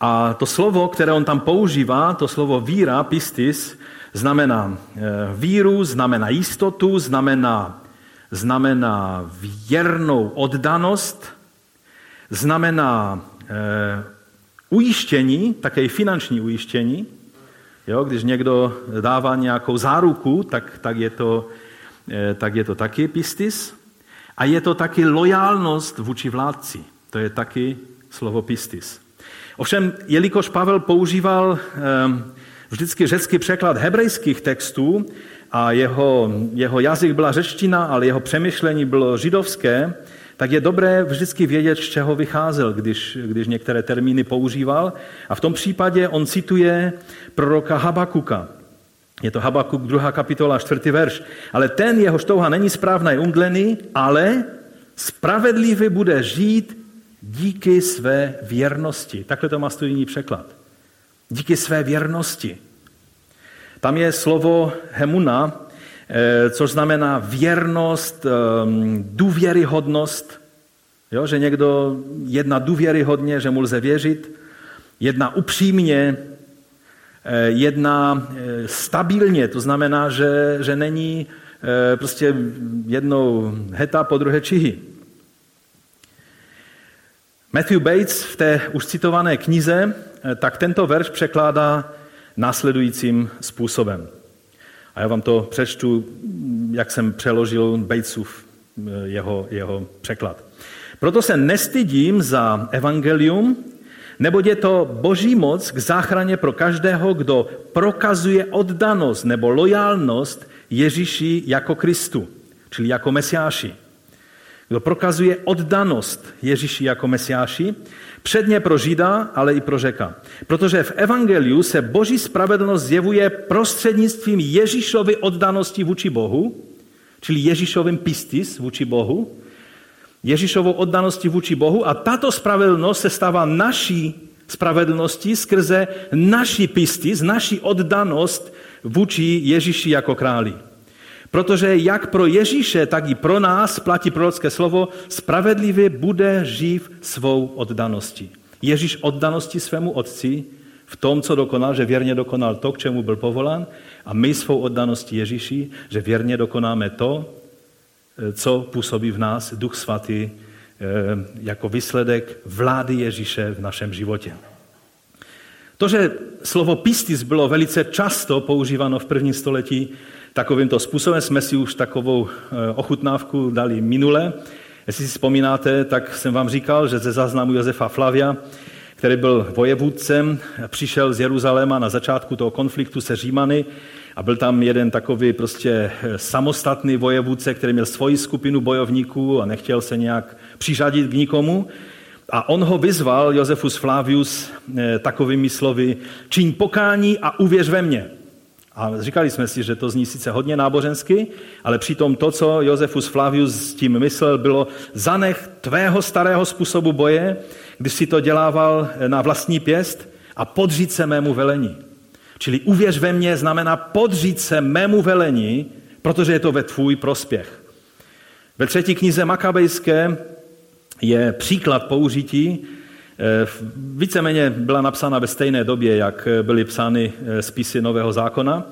A to slovo, které on tam používá, to slovo víra, pistis, Znamená eh, víru, znamená jistotu, znamená, znamená věrnou oddanost, znamená e, ujištění, také finanční ujištění. Jo, když někdo dává nějakou záruku, tak, tak, je to, e, tak je to taky pistis. A je to taky lojálnost vůči vládci. To je taky slovo pistis. Ovšem, jelikož Pavel používal vždycky řecký překlad hebrejských textů a jeho, jeho jazyk byla řečtina, ale jeho přemýšlení bylo židovské, tak je dobré vždycky vědět, z čeho vycházel, když, když některé termíny používal. A v tom případě on cituje proroka Habakuka. Je to Habakuk, druhá kapitola, čtvrtý verš. Ale ten, jeho touha není správná, je umdlený, ale spravedlivý bude žít díky své věrnosti. Takhle to má studijní překlad díky své věrnosti. Tam je slovo hemuna, eh, což znamená věrnost, ehm, důvěryhodnost, jo, že někdo jedná důvěryhodně, že mu lze věřit, jedná upřímně, eh, jedná eh, stabilně, to znamená, že, že není prostě jednou heta, po druhé čihy. Matthew Bates v té už citované knize Eh, tak tento verš překládá následujícím způsobem. A já vám to přečtu, jak jsem přeložil Batesův eh, jeho, jeho překlad. Proto se nestydím za evangelium, neboť je to boží moc k záchraně pro každého, kdo prokazuje oddanost nebo lojálnost Ježíši jako Kristu, čili jako Mesiáši. Kdo prokazuje oddanost Ježíši jako Mesiáši, Předně pro Žida, ale i pro Řeka. Protože v Evangeliu se boží spravedlnost zjevuje prostřednictvím Ježíšovy oddanosti vůči Bohu, čili Ježíšovým pistis vůči Bohu, Ježíšovou oddanosti vůči Bohu a tato spravedlnost se stává naší spravedlnosti skrze naši pisty, z naší oddanost vůči Ježíši jako králi. Protože jak pro Ježíše, tak i pro nás platí prorocké slovo, spravedlivě bude živ svou oddaností. Ježíš oddanosti svému otci v tom, co dokonal, že věrně dokonal to, k čemu byl povolán, a my svou oddaností Ježíši, že věrně dokonáme to, co působí v nás Duch Svatý eh, jako výsledek vlády Ježíše v našem životě. To, že slovo pistis bylo velice často používáno v prvním století takovýmto způsobem, jsme si už takovou eh, ochutnávku dali minule. Jestli si vzpomínáte, tak jsem vám říkal, že ze záznamu Josefa Flavia, který byl vojevůdcem, přišel z Jeruzaléma na začátku toho konfliktu se Římany a byl tam jeden takový prostě eh, samostatný vojevůdce, který měl svoji skupinu bojovníků a nechtěl se nějak přiřadit k nikomu. A on ho vyzval, Josefus Flavius, eh, takovými slovy, čiň pokání a uvěř ve mě. A říkali jsme si, že to zní sice hodně nábožensky, ale přitom to, co Josefus Flavius s tím myslel, bylo zanech tvého starého způsobu boje, když si to dělával na vlastní pěst a podřít se mému velení. Čili uvěř ve mě znamená podřít se mému velení, protože je to ve tvůj prospěch. Ve třetí knize Makabejské je příklad použití, víceméně byla napsána ve stejné době, jak byly psány eh, spisy Nového zákona.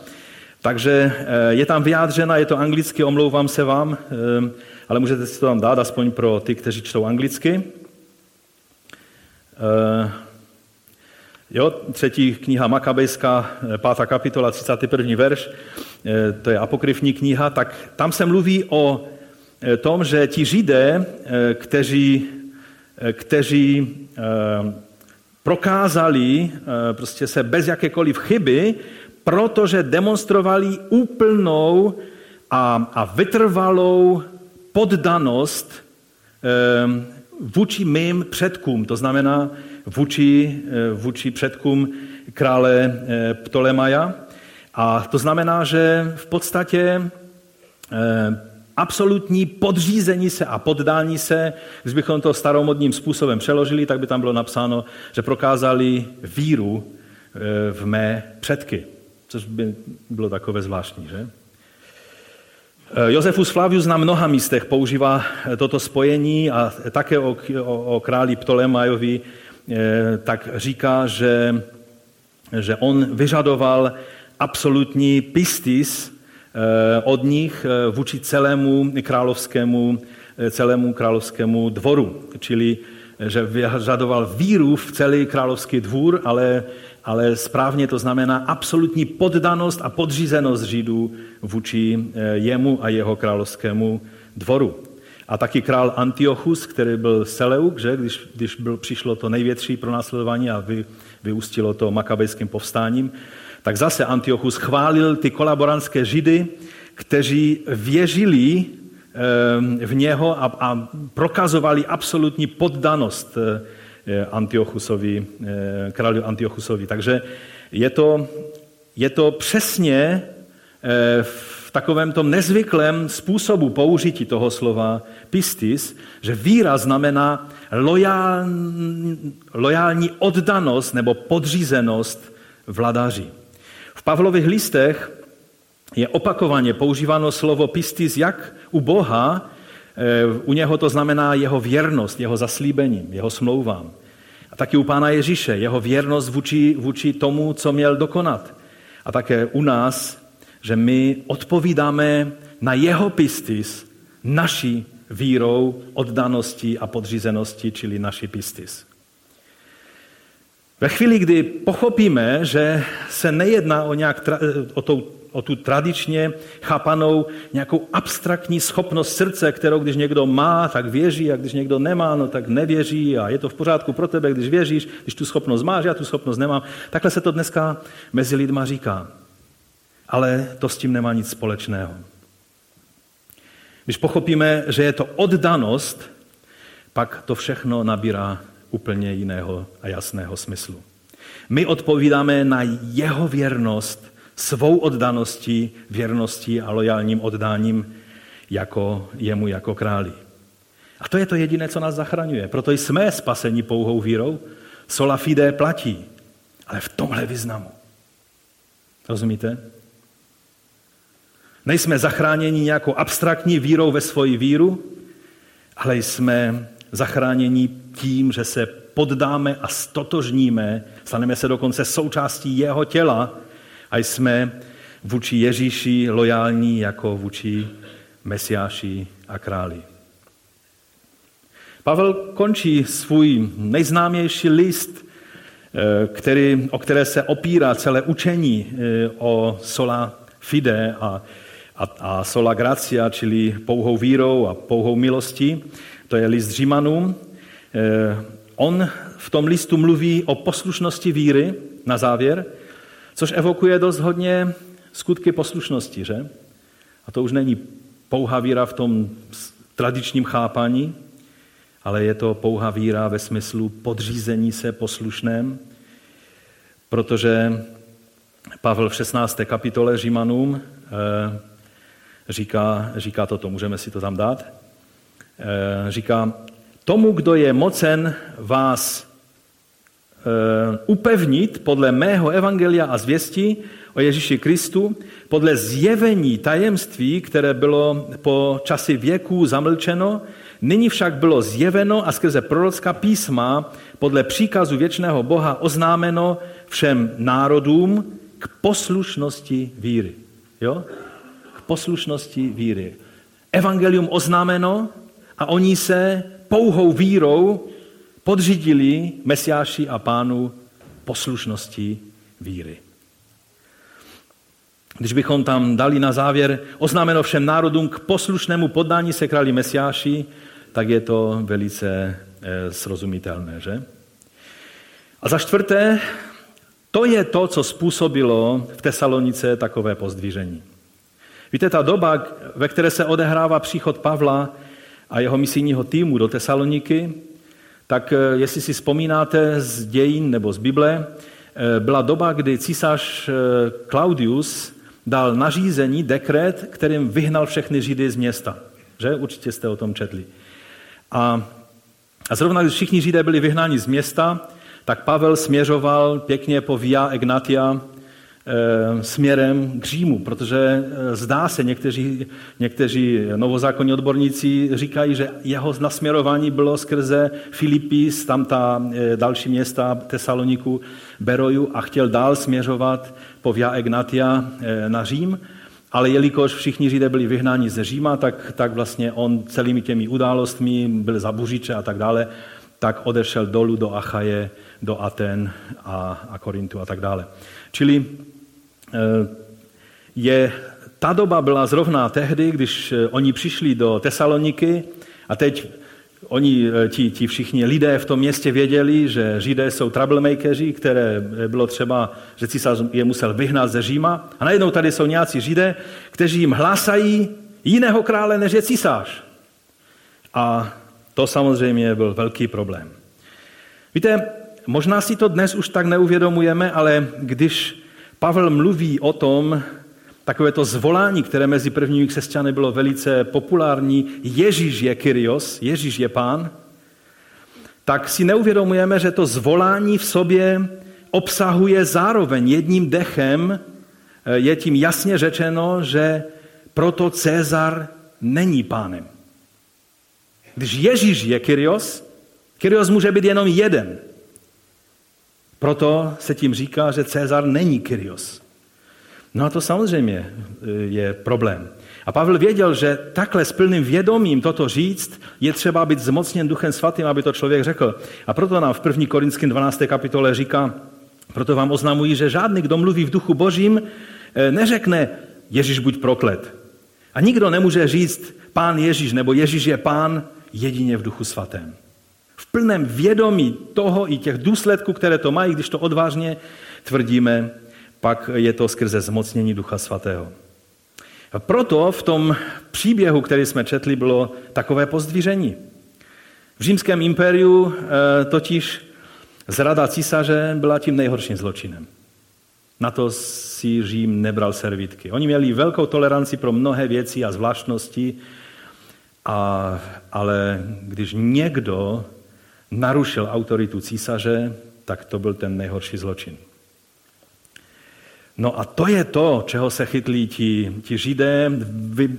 Takže eh, je tam vyjádřena, je to anglicky, omlouvám se vám, ale můžete si to tam dát, aspoň pro ty, kteří čtou anglicky. Jo, třetí kniha Makabejská, pátá kapitola, 31. verš, to je apokryfní kniha, tak tam se mluví o Eh, tom, že ti židé, eh, kteří, eh, kteří prokázali prostě se bez jakékoliv chyby, protože demonstrovali úplnou a, a vytrvalou poddanost vůči mým předkům, to znamená vůči, vůči předkům krále Ptolemaja. A to znamená, že v podstatě absolutní podřízení se a poddání se, když bychom to staromodním způsobem přeložili, tak by tam bylo napsáno, že prokázali víru e, v mé předky, což by bylo takové zvláštní, že? E, Josefus Flavius na mnoha místech používá toto spojení a také o, o, o králi Ptolemajovi e, tak říká, že, že on vyžadoval absolutní pistis, od nich eh, vůči celému královskému, eh, celému královskému dvoru. Čili, že vyžadoval víru v celý královský dvůr, ale, ale správně to znamená absolutní poddanost a podřízenost Židů vůči jemu a jeho královskému dvoru. A taky král Antiochus, který byl Seleuk, že, když, když byl, přišlo to největší pronásledování a vy, vyústilo to makabejským povstáním, tak zase Antiochus chválil ty kolaborantské židy, kteří věřili eh, v něho a, a prokazovali absolutní poddanost eh, Antiochusovi, eh, králi Antiochusovi. Takže je to, je to přesně v takovém tom nezvyklém způsobu použití toho slova pistis, že víra znamená lojální, lojální oddanost nebo podřízenost vladaři. Pavlových listech je opakovaně používáno slovo pistis jak u Boha, eh, u něho to znamená jeho věrnost, jeho zaslíbení, jeho smlouvám. A taky u Pána Ježíše, jeho věrnost vůči, vůči tomu, co měl dokonat. A také u nás, že my odpovídáme na jeho pistis naší vírou, oddaností a podřízeností, čili naší pistis. Ve chvíli, kdy pochopíme, že se nejedná o, nějak, o, tou, o tu tradičně chápanou nějakou abstraktní schopnost srdce, kterou když někdo má, tak věří a když někdo nemá, no tak nevěří a je to v pořádku pro tebe, když věříš, když tu schopnost máš, já tu schopnost nemám. Takhle se to dneska mezi lidma říká. Ale to s tím nemá nic společného. Když pochopíme, že je to oddanost, pak to všechno nabírá úplně jiného a jasného smyslu. My odpovídáme na jeho věrnost svou oddaností, věrností a lojálním oddáním jako jemu jako králi. A to je to jediné, co nás zachraňuje. Proto jsme spaseni pouhou vírou, sola fide platí, ale v tomhle významu. Rozumíte? Nejsme zachráněni nějakou abstraktní vírou ve svoji víru, ale jsme zachráněni tím, že se poddáme a stotožníme, staneme se dokonce součástí jeho těla a jsme vůči Ježíši lojální jako vůči Mesiáši a králi. Pavel končí svůj nejznámější list, eh, který, o které se opírá celé učení eh, o sola fide a, a, a sola gracia, čili pouhou vírou a pouhou milostí. To je list Římanům. Eh, on v tom listu mluví o poslušnosti víry na závěr, což evokuje dost hodně skutky poslušnosti, že? A to už není pouhá víra v tom tradičním chápání, ale je to pouhá víra ve smyslu podřízení se poslušném, protože Pavel v 16. kapitole Římanům eh, říká, říká toto, můžeme si to tam dát, říká, tomu, kdo je mocen vás eh, upevnit podle mého evangelia a zvěsti o Ježíši Kristu, podle zjevení tajemství, které bylo po časy věků zamlčeno, nyní však bylo zjeveno a skrze prorocká písma podle příkazu věčného Boha oznámeno všem národům k poslušnosti víry. Jo? K poslušnosti víry. Evangelium oznámeno a oni se pouhou vírou podřídili Mesiáši a pánu poslušnosti víry. Když bychom tam dali na závěr oznámeno všem národům k poslušnému poddání se králi Mesiáši, tak je to velice eh, srozumitelné, že? A za čtvrté, to je to, co způsobilo v Tesalonice takové pozdvíření. Víte, ta doba, ve které se odehrává příchod Pavla a jeho misijního týmu do Tesaloniky, tak eh, jestli si vzpomínáte z dějin nebo z Bible, eh, byla doba, kdy císař Claudius dal nařízení, dekret, kterým vyhnal všechny Židy z města. Že? Určitě jste o tom četli. A, a zrovna když všichni Židé byli vyhnáni z města, tak Pavel směřoval pěkně po Via Egnatia směrem k Římu, protože e, zdá se, někteří, někteří novozákonní odborníci říkají, že jeho nasměrování bylo skrze Filipis, tam ta e, další města Tesaloniku, Beroju a chtěl dál směřovat po Via Egnatia na Řím, ale jelikož všichni Židé byli vyhnáni ze Říma, tak, tak vlastně on celými těmi událostmi byl za buřiče a tak dále, tak odešel dolů do Achaje, do Aten a, a Korintu a tak dále. Čili eh, je, ta doba byla zrovna tehdy, když eh, oni přišli do Tesaloniky a teď Oni, eh, ti, ti všichni lidé v tom městě věděli, že Židé jsou troublemakeři, které bylo třeba, že císař je musel vyhnat ze Říma. A najednou tady jsou nějací Židé, kteří jim hlásají jiného krále, než je císař. A to samozřejmě byl velký problém. Víte, možná si to dnes už tak neuvědomujeme, ale když Pavel mluví o tom, takové to zvolání, které mezi prvními křesťany bylo velice populární, Ježíš je Kyrios, Ježíš je pán, tak si neuvědomujeme, že to zvolání v sobě obsahuje zároveň jedním dechem, eh, je tím jasně řečeno, že proto Cezar není pánem. Když Ježíš je Kyrios, Kyrios může být jenom jeden. Proto se tím říká, že Cezar není Kyrios. No a to samozřejmě e, je problém. A Pavel věděl, že takhle s plným vědomím toto říct je třeba být zmocněn Duchem Svatým, aby to člověk řekl. A proto nám v 1. Korinském 12. kapitole říká, proto vám oznamují, že žádný, kdo mluví v duchu božím, e, neřekne Ježíš buď proklet. A nikdo nemůže říct pán Ježíš nebo Ježíš je pán jedině v duchu svatém. Plném vědomí toho i těch důsledků, které to mají, když to odvážně tvrdíme, pak je to skrze zmocnění Ducha Svatého. A proto v tom příběhu, který jsme četli, bylo takové pozdvíření. V římském impériu eh, totiž zrada císaře byla tím nejhorším zločinem. Na to si Řím nebral servítky. Oni měli velkou toleranci pro mnohé věci a zvláštnosti, a, ale když někdo narušil autoritu císaře, tak to byl ten nejhorší zločin. No a to je to, čeho se chytlí ti, ti židé. Vy,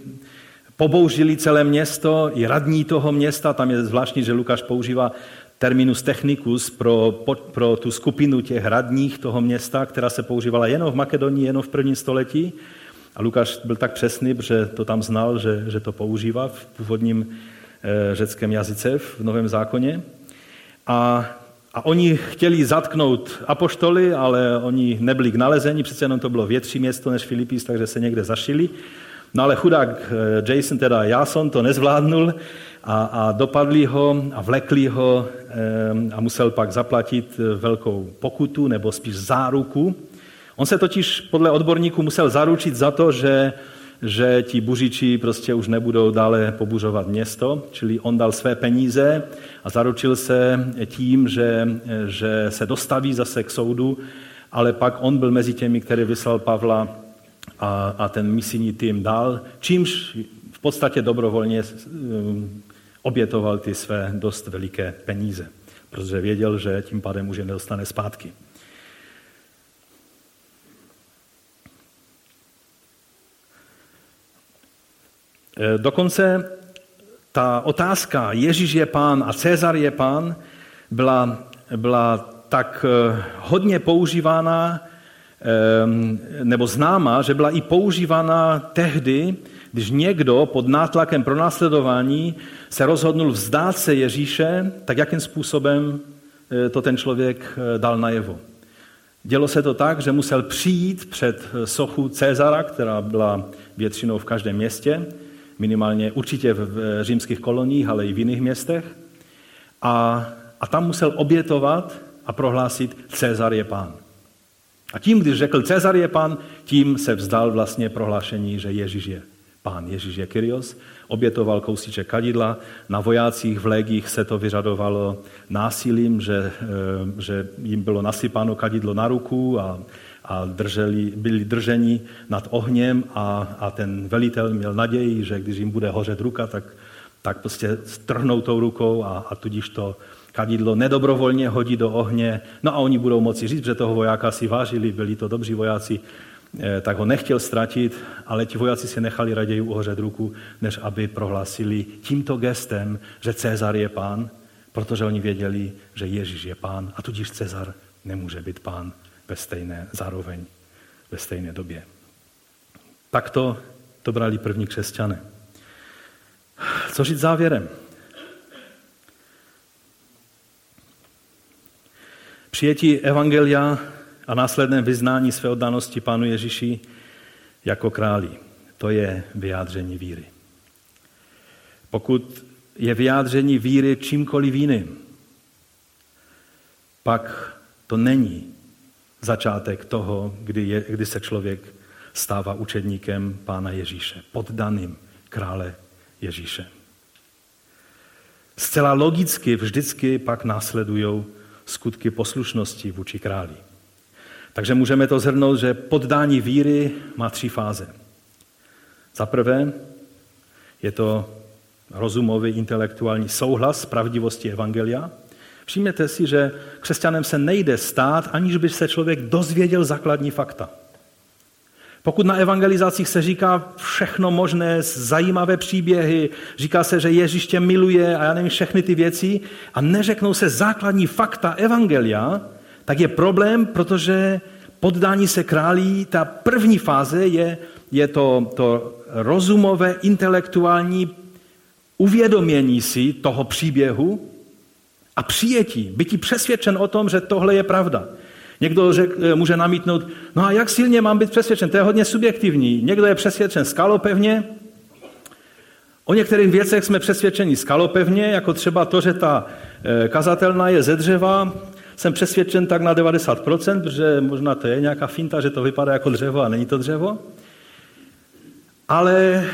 pobouřili celé město, i radní toho města, tam je zvláštní, že Lukáš používá terminus technicus pro, pro tu skupinu těch radních toho města, která se používala jenom v Makedonii, jenom v prvním století. A Lukáš byl tak přesný, že to tam znal, že, že to používá v původním e, řeckém jazyce v Novém zákoně. A, a oni chtěli zatknout apoštoly, ale oni nebyli k nalezení, přece jenom to bylo větší město než Filipís, takže se někde zašili. No ale chudák eh, Jason, teda Jason, to nezvládnul a, a dopadli ho a vlekli ho eh, a musel pak zaplatit eh, velkou pokutu nebo spíš záruku. On se totiž podle odborníků musel zaručit za to, že, že ti buřiči prostě už nebudou dále pobuřovat město, čili on dal své peníze a zaručil se tím, že, že se dostaví zase k soudu, ale pak on byl mezi těmi, který vyslal Pavla a, a ten misijní tým dal, čímž v podstatě dobrovolně um, obětoval ty své dost veliké peníze, protože věděl, že tím pádem už je nedostane zpátky. Dokonce ta otázka Ježíš je pán a Cezar je pán byla, byla tak e, hodně používána Ehm, nebo známá, že byla i používána tehdy, když někdo pod nátlakem pro následování se rozhodnul vzdát se Ježíše, tak jakým způsobem eh, to ten člověk eh, dal najevo. Dělo se to tak, že musel přijít před eh, sochu Cezara, která byla většinou v každém městě, minimálně určitě v římských koloních, ale i v jiných městech. A, a tam musel obětovat a prohlásit, Cezar je pán. A tím, když řekl Cezar je pán, tím se vzdal vlastně prohlášení, že Ježíš je pán, Ježíš je Kyrios. Obětoval kousíček kadidla, na vojácích v legích se to vyřadovalo násilím, že, eh, že jim bylo nasypáno kadidlo na ruku a, a drželi, byli drženi nad ohněm a, a ten velitel měl naději, že když jim bude hořet ruka, tak, tak prostě strhnou tou rukou a, a tudíž to kadidlo nedobrovolně hodí do ohně, no a oni budou moci říct, že toho vojáka si vážili, byli to dobří vojáci, eh, tak ho nechtěl ztratit, ale ti vojáci si nechali raději uhořet ruku, než aby prohlásili tímto gestem, že Cezar je pán, protože oni věděli, že Ježíš je pán a tudíž Cezar nemůže být pán ve stejné zároveň, ve stejné době. Takto to brali první křesťané. Co říct závěrem? Přijetí evangelia a následné vyznání své oddanosti Pánu Ježíši jako králi. To je vyjádření víry. Pokud je vyjádření víry čímkoliv jiným, pak to není začátek toho, kdy, je, kdy se člověk stává učedníkem Pána Ježíše, poddaným krále Ježíše. Zcela logicky vždycky pak následují skutky poslušnosti vůči králi. Takže můžeme to zhrnout, že poddání víry má tři fáze. Za prvé je to rozumový, intelektuální souhlas s pravdivosti Evangelia. Všimněte si, že křesťanem se nejde stát, aniž by se člověk dozvěděl základní fakta. Pokud na evangelizacích se říká všechno možné, zajímavé příběhy, říká se, že Ježíš tě miluje a já nevím, všechny ty věci a neřeknou se základní fakta evangelia, tak je problém, protože poddání se králí, ta první fáze je, je to, to rozumové, intelektuální uvědomění si toho příběhu a přijetí, bytí přesvědčen o tom, že tohle je pravda. Někdo řek, eh, může namítnout, no a jak silně mám být přesvědčen? To je hodně subjektivní. Někdo je přesvědčen skalopevně, O některých věcech jsme přesvědčeni skalopevně, jako třeba to, že ta eh, kazatelna je ze dřeva. Jsem přesvědčen tak na 90%, protože možná to je nějaká finta, že to vypadá jako dřevo a není to dřevo. Ale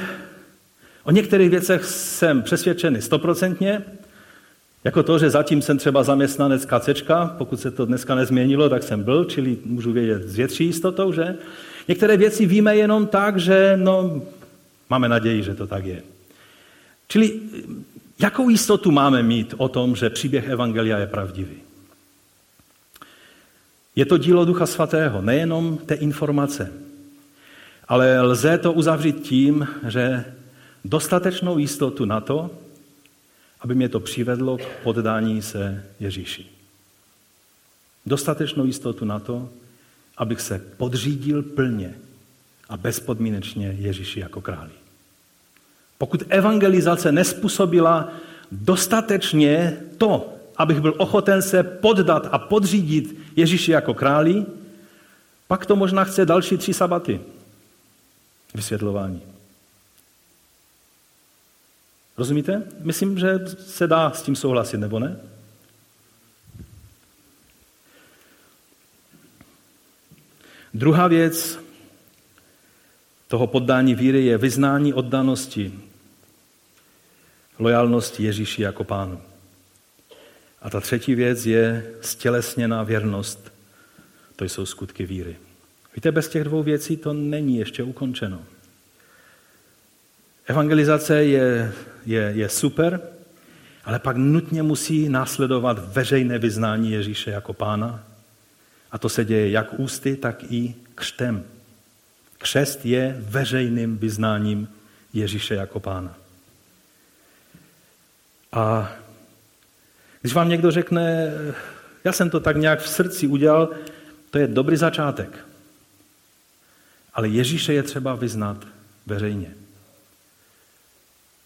o některých věcech jsem přesvědčený stoprocentně, jako to, že zatím jsem třeba zaměstnanec kacečka, pokud se to dneska nezměnilo, tak jsem byl, čili můžu vědět s větší jistotou, že? Některé věci víme jenom tak, že no, máme naději, že to tak je. Čili jakou jistotu máme mít o tom, že příběh Evangelia je pravdivý? Je to dílo Ducha Svatého, nejenom té informace, ale lze to uzavřít tím, že dostatečnou jistotu na to, aby mě to přivedlo k poddání se Ježíši. Dostatečnou jistotu na to, abych se podřídil plně a bezpodmínečně Ježíši jako králi. Pokud evangelizace nespůsobila dostatečně to, abych byl ochoten se poddat a podřídit Ježíši jako králi, pak to možná chce další tři sabaty vysvětlování. Rozumíte? Myslím, že se dá s tím souhlasit, nebo ne? Druhá věc toho poddání víry je vyznání oddanosti, lojalnosti Ježíši jako pánu. A ta třetí věc je stělesněná věrnost. To jsou skutky víry. Víte, bez těch dvou věcí to není ještě ukončeno. Evangelizace je, je, je super, ale pak nutně musí následovat veřejné vyznání Ježíše jako pána. A to se děje jak ústy, tak i křtem. Křest je veřejným vyznáním Ježíše jako pána. A když vám někdo řekne, já jsem to tak nějak v srdci udělal, to je dobrý začátek. Ale Ježíše je třeba vyznat veřejně.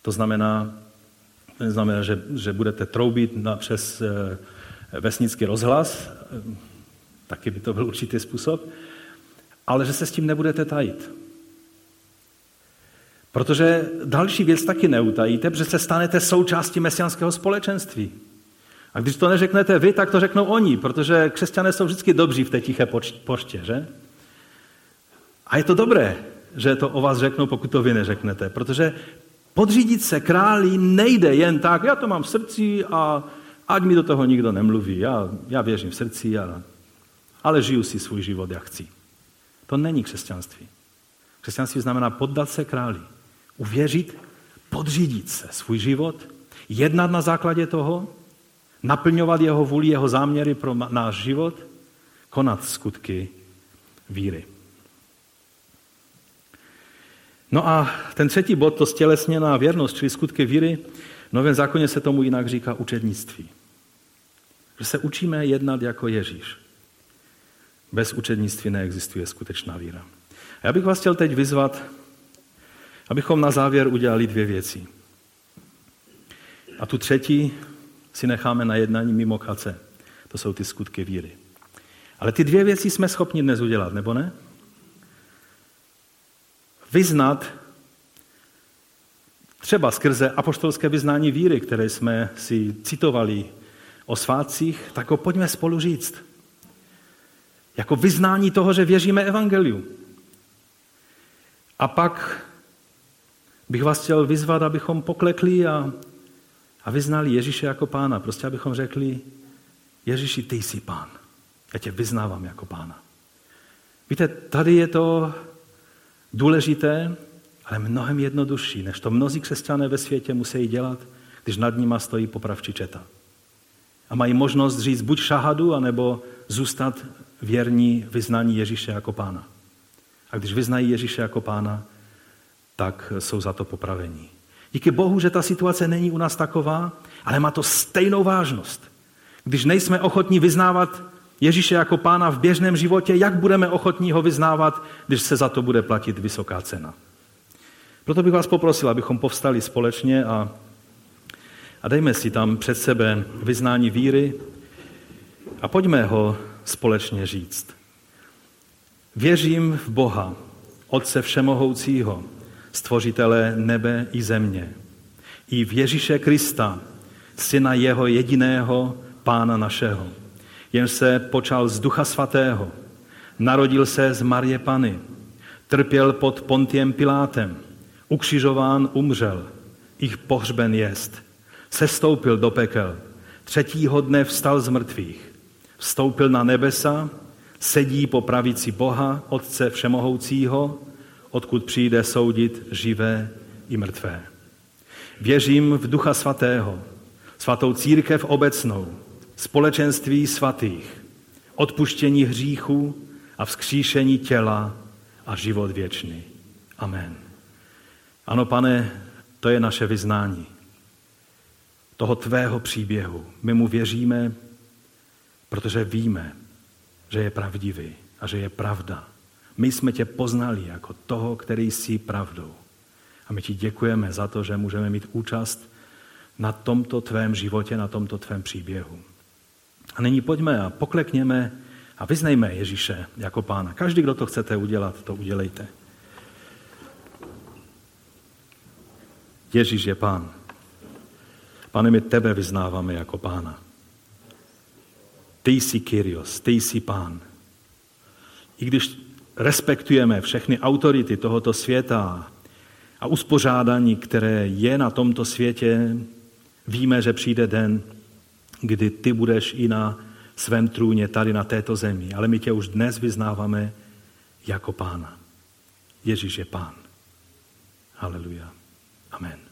To znamená, to znamená že, že budete troubit na, přes e, vesnický rozhlas, e, taky by to byl určitý způsob, ale že se s tím nebudete tajit. Protože další věc taky neutajíte, protože se stanete součástí mesianského společenství. A když to neřeknete vy, tak to řeknou oni, protože křesťané jsou vždycky dobří v té tiché poště, že? A je to dobré, že to o vás řeknou, pokud to vy neřeknete, protože podřídit se králi nejde jen tak, já to mám v srdci a ať mi do toho nikdo nemluví, já, já věřím v srdci, a, ale žiju si svůj život, jak chci. To není křesťanství. Křesťanství znamená poddat se králi, uvěřit, podřídit se svůj život, jednat na základě toho, naplňovat jeho vůli, jeho záměry pro náš život, konat skutky víry. No a ten třetí bod, to stělesněná věrnost, čili skutky víry, v Novém zákoně se tomu jinak říká učednictví. Že se učíme jednat jako Ježíš. Bez učednictví neexistuje skutečná víra. A já bych vás chtěl teď vyzvat, abychom na závěr udělali dvě věci. A tu třetí si necháme na jednání mimo kace. To jsou ty skutky víry. Ale ty dvě věci jsme schopni dnes udělat, nebo ne? Vyznat třeba skrze apoštolské vyznání víry, které jsme si citovali o svátcích, tak ho pojďme spolu říct. Jako vyznání toho, že věříme evangeliu. A pak bych vás chtěl vyzvat, abychom poklekli a a vyznali Ježíše jako pána. Prostě abychom řekli, Ježíši, ty jsi pán. Já tě vyznávám jako pána. Víte, tady je to důležité, ale mnohem jednodušší, než to mnozí křesťané ve světě musí dělat, když nad nima stojí popravčí četa. A mají možnost říct buď šahadu, anebo zůstat věrní vyznání Ježíše jako pána. A když vyznají Ježíše jako pána, tak jsou za to popravení. Díky Bohu, že ta situace není u nás taková, ale má to stejnou vážnost. Když nejsme ochotní vyznávat Ježíše jako pána v běžném životě, jak budeme ochotní ho vyznávat, když se za to bude platit vysoká cena? Proto bych vás poprosil, abychom povstali společně a, a dejme si tam před sebe vyznání víry a pojďme ho společně říct. Věřím v Boha, Otce Všemohoucího, stvořitele nebe i země, i v Ježíše Krista, syna jeho jediného, pána našeho, jen se počal z Ducha Svatého, narodil se z Marie Pany, trpěl pod Pontiem Pilátem, ukřižován umřel, ich pohřben jest, sestoupil do pekel, třetího dne vstal z mrtvých, vstoupil na nebesa, sedí po pravici Boha, Otce Všemohoucího, odkud přijde soudit živé i mrtvé. Věřím v Ducha Svatého, svatou církev obecnou, společenství svatých, odpuštění hříchu a vzkříšení těla a život věčný. Amen. Ano, pane, to je naše vyznání toho tvého příběhu. My mu věříme, protože víme, že je pravdivý a že je pravda. My jsme tě poznali jako toho, který jsi pravdou. A my ti děkujeme za to, že můžeme mít účast na tomto tvém životě, na tomto tvém příběhu. A nyní pojďme a poklekněme a vyznejme Ježíše jako pána. Každý, kdo to chcete udělat, to udělejte. Ježíš je pán. Pane, my tebe vyznáváme jako pána. Ty jsi Kyrios, ty jsi pán. I když respektujeme všechny autority tohoto světa a uspořádání, které je na tomto světě, víme, že přijde den, kdy ty budeš i na svém trůně tady na této zemi. Ale my tě už dnes vyznáváme jako pána. Ježíš je pán. Haleluja. Amen.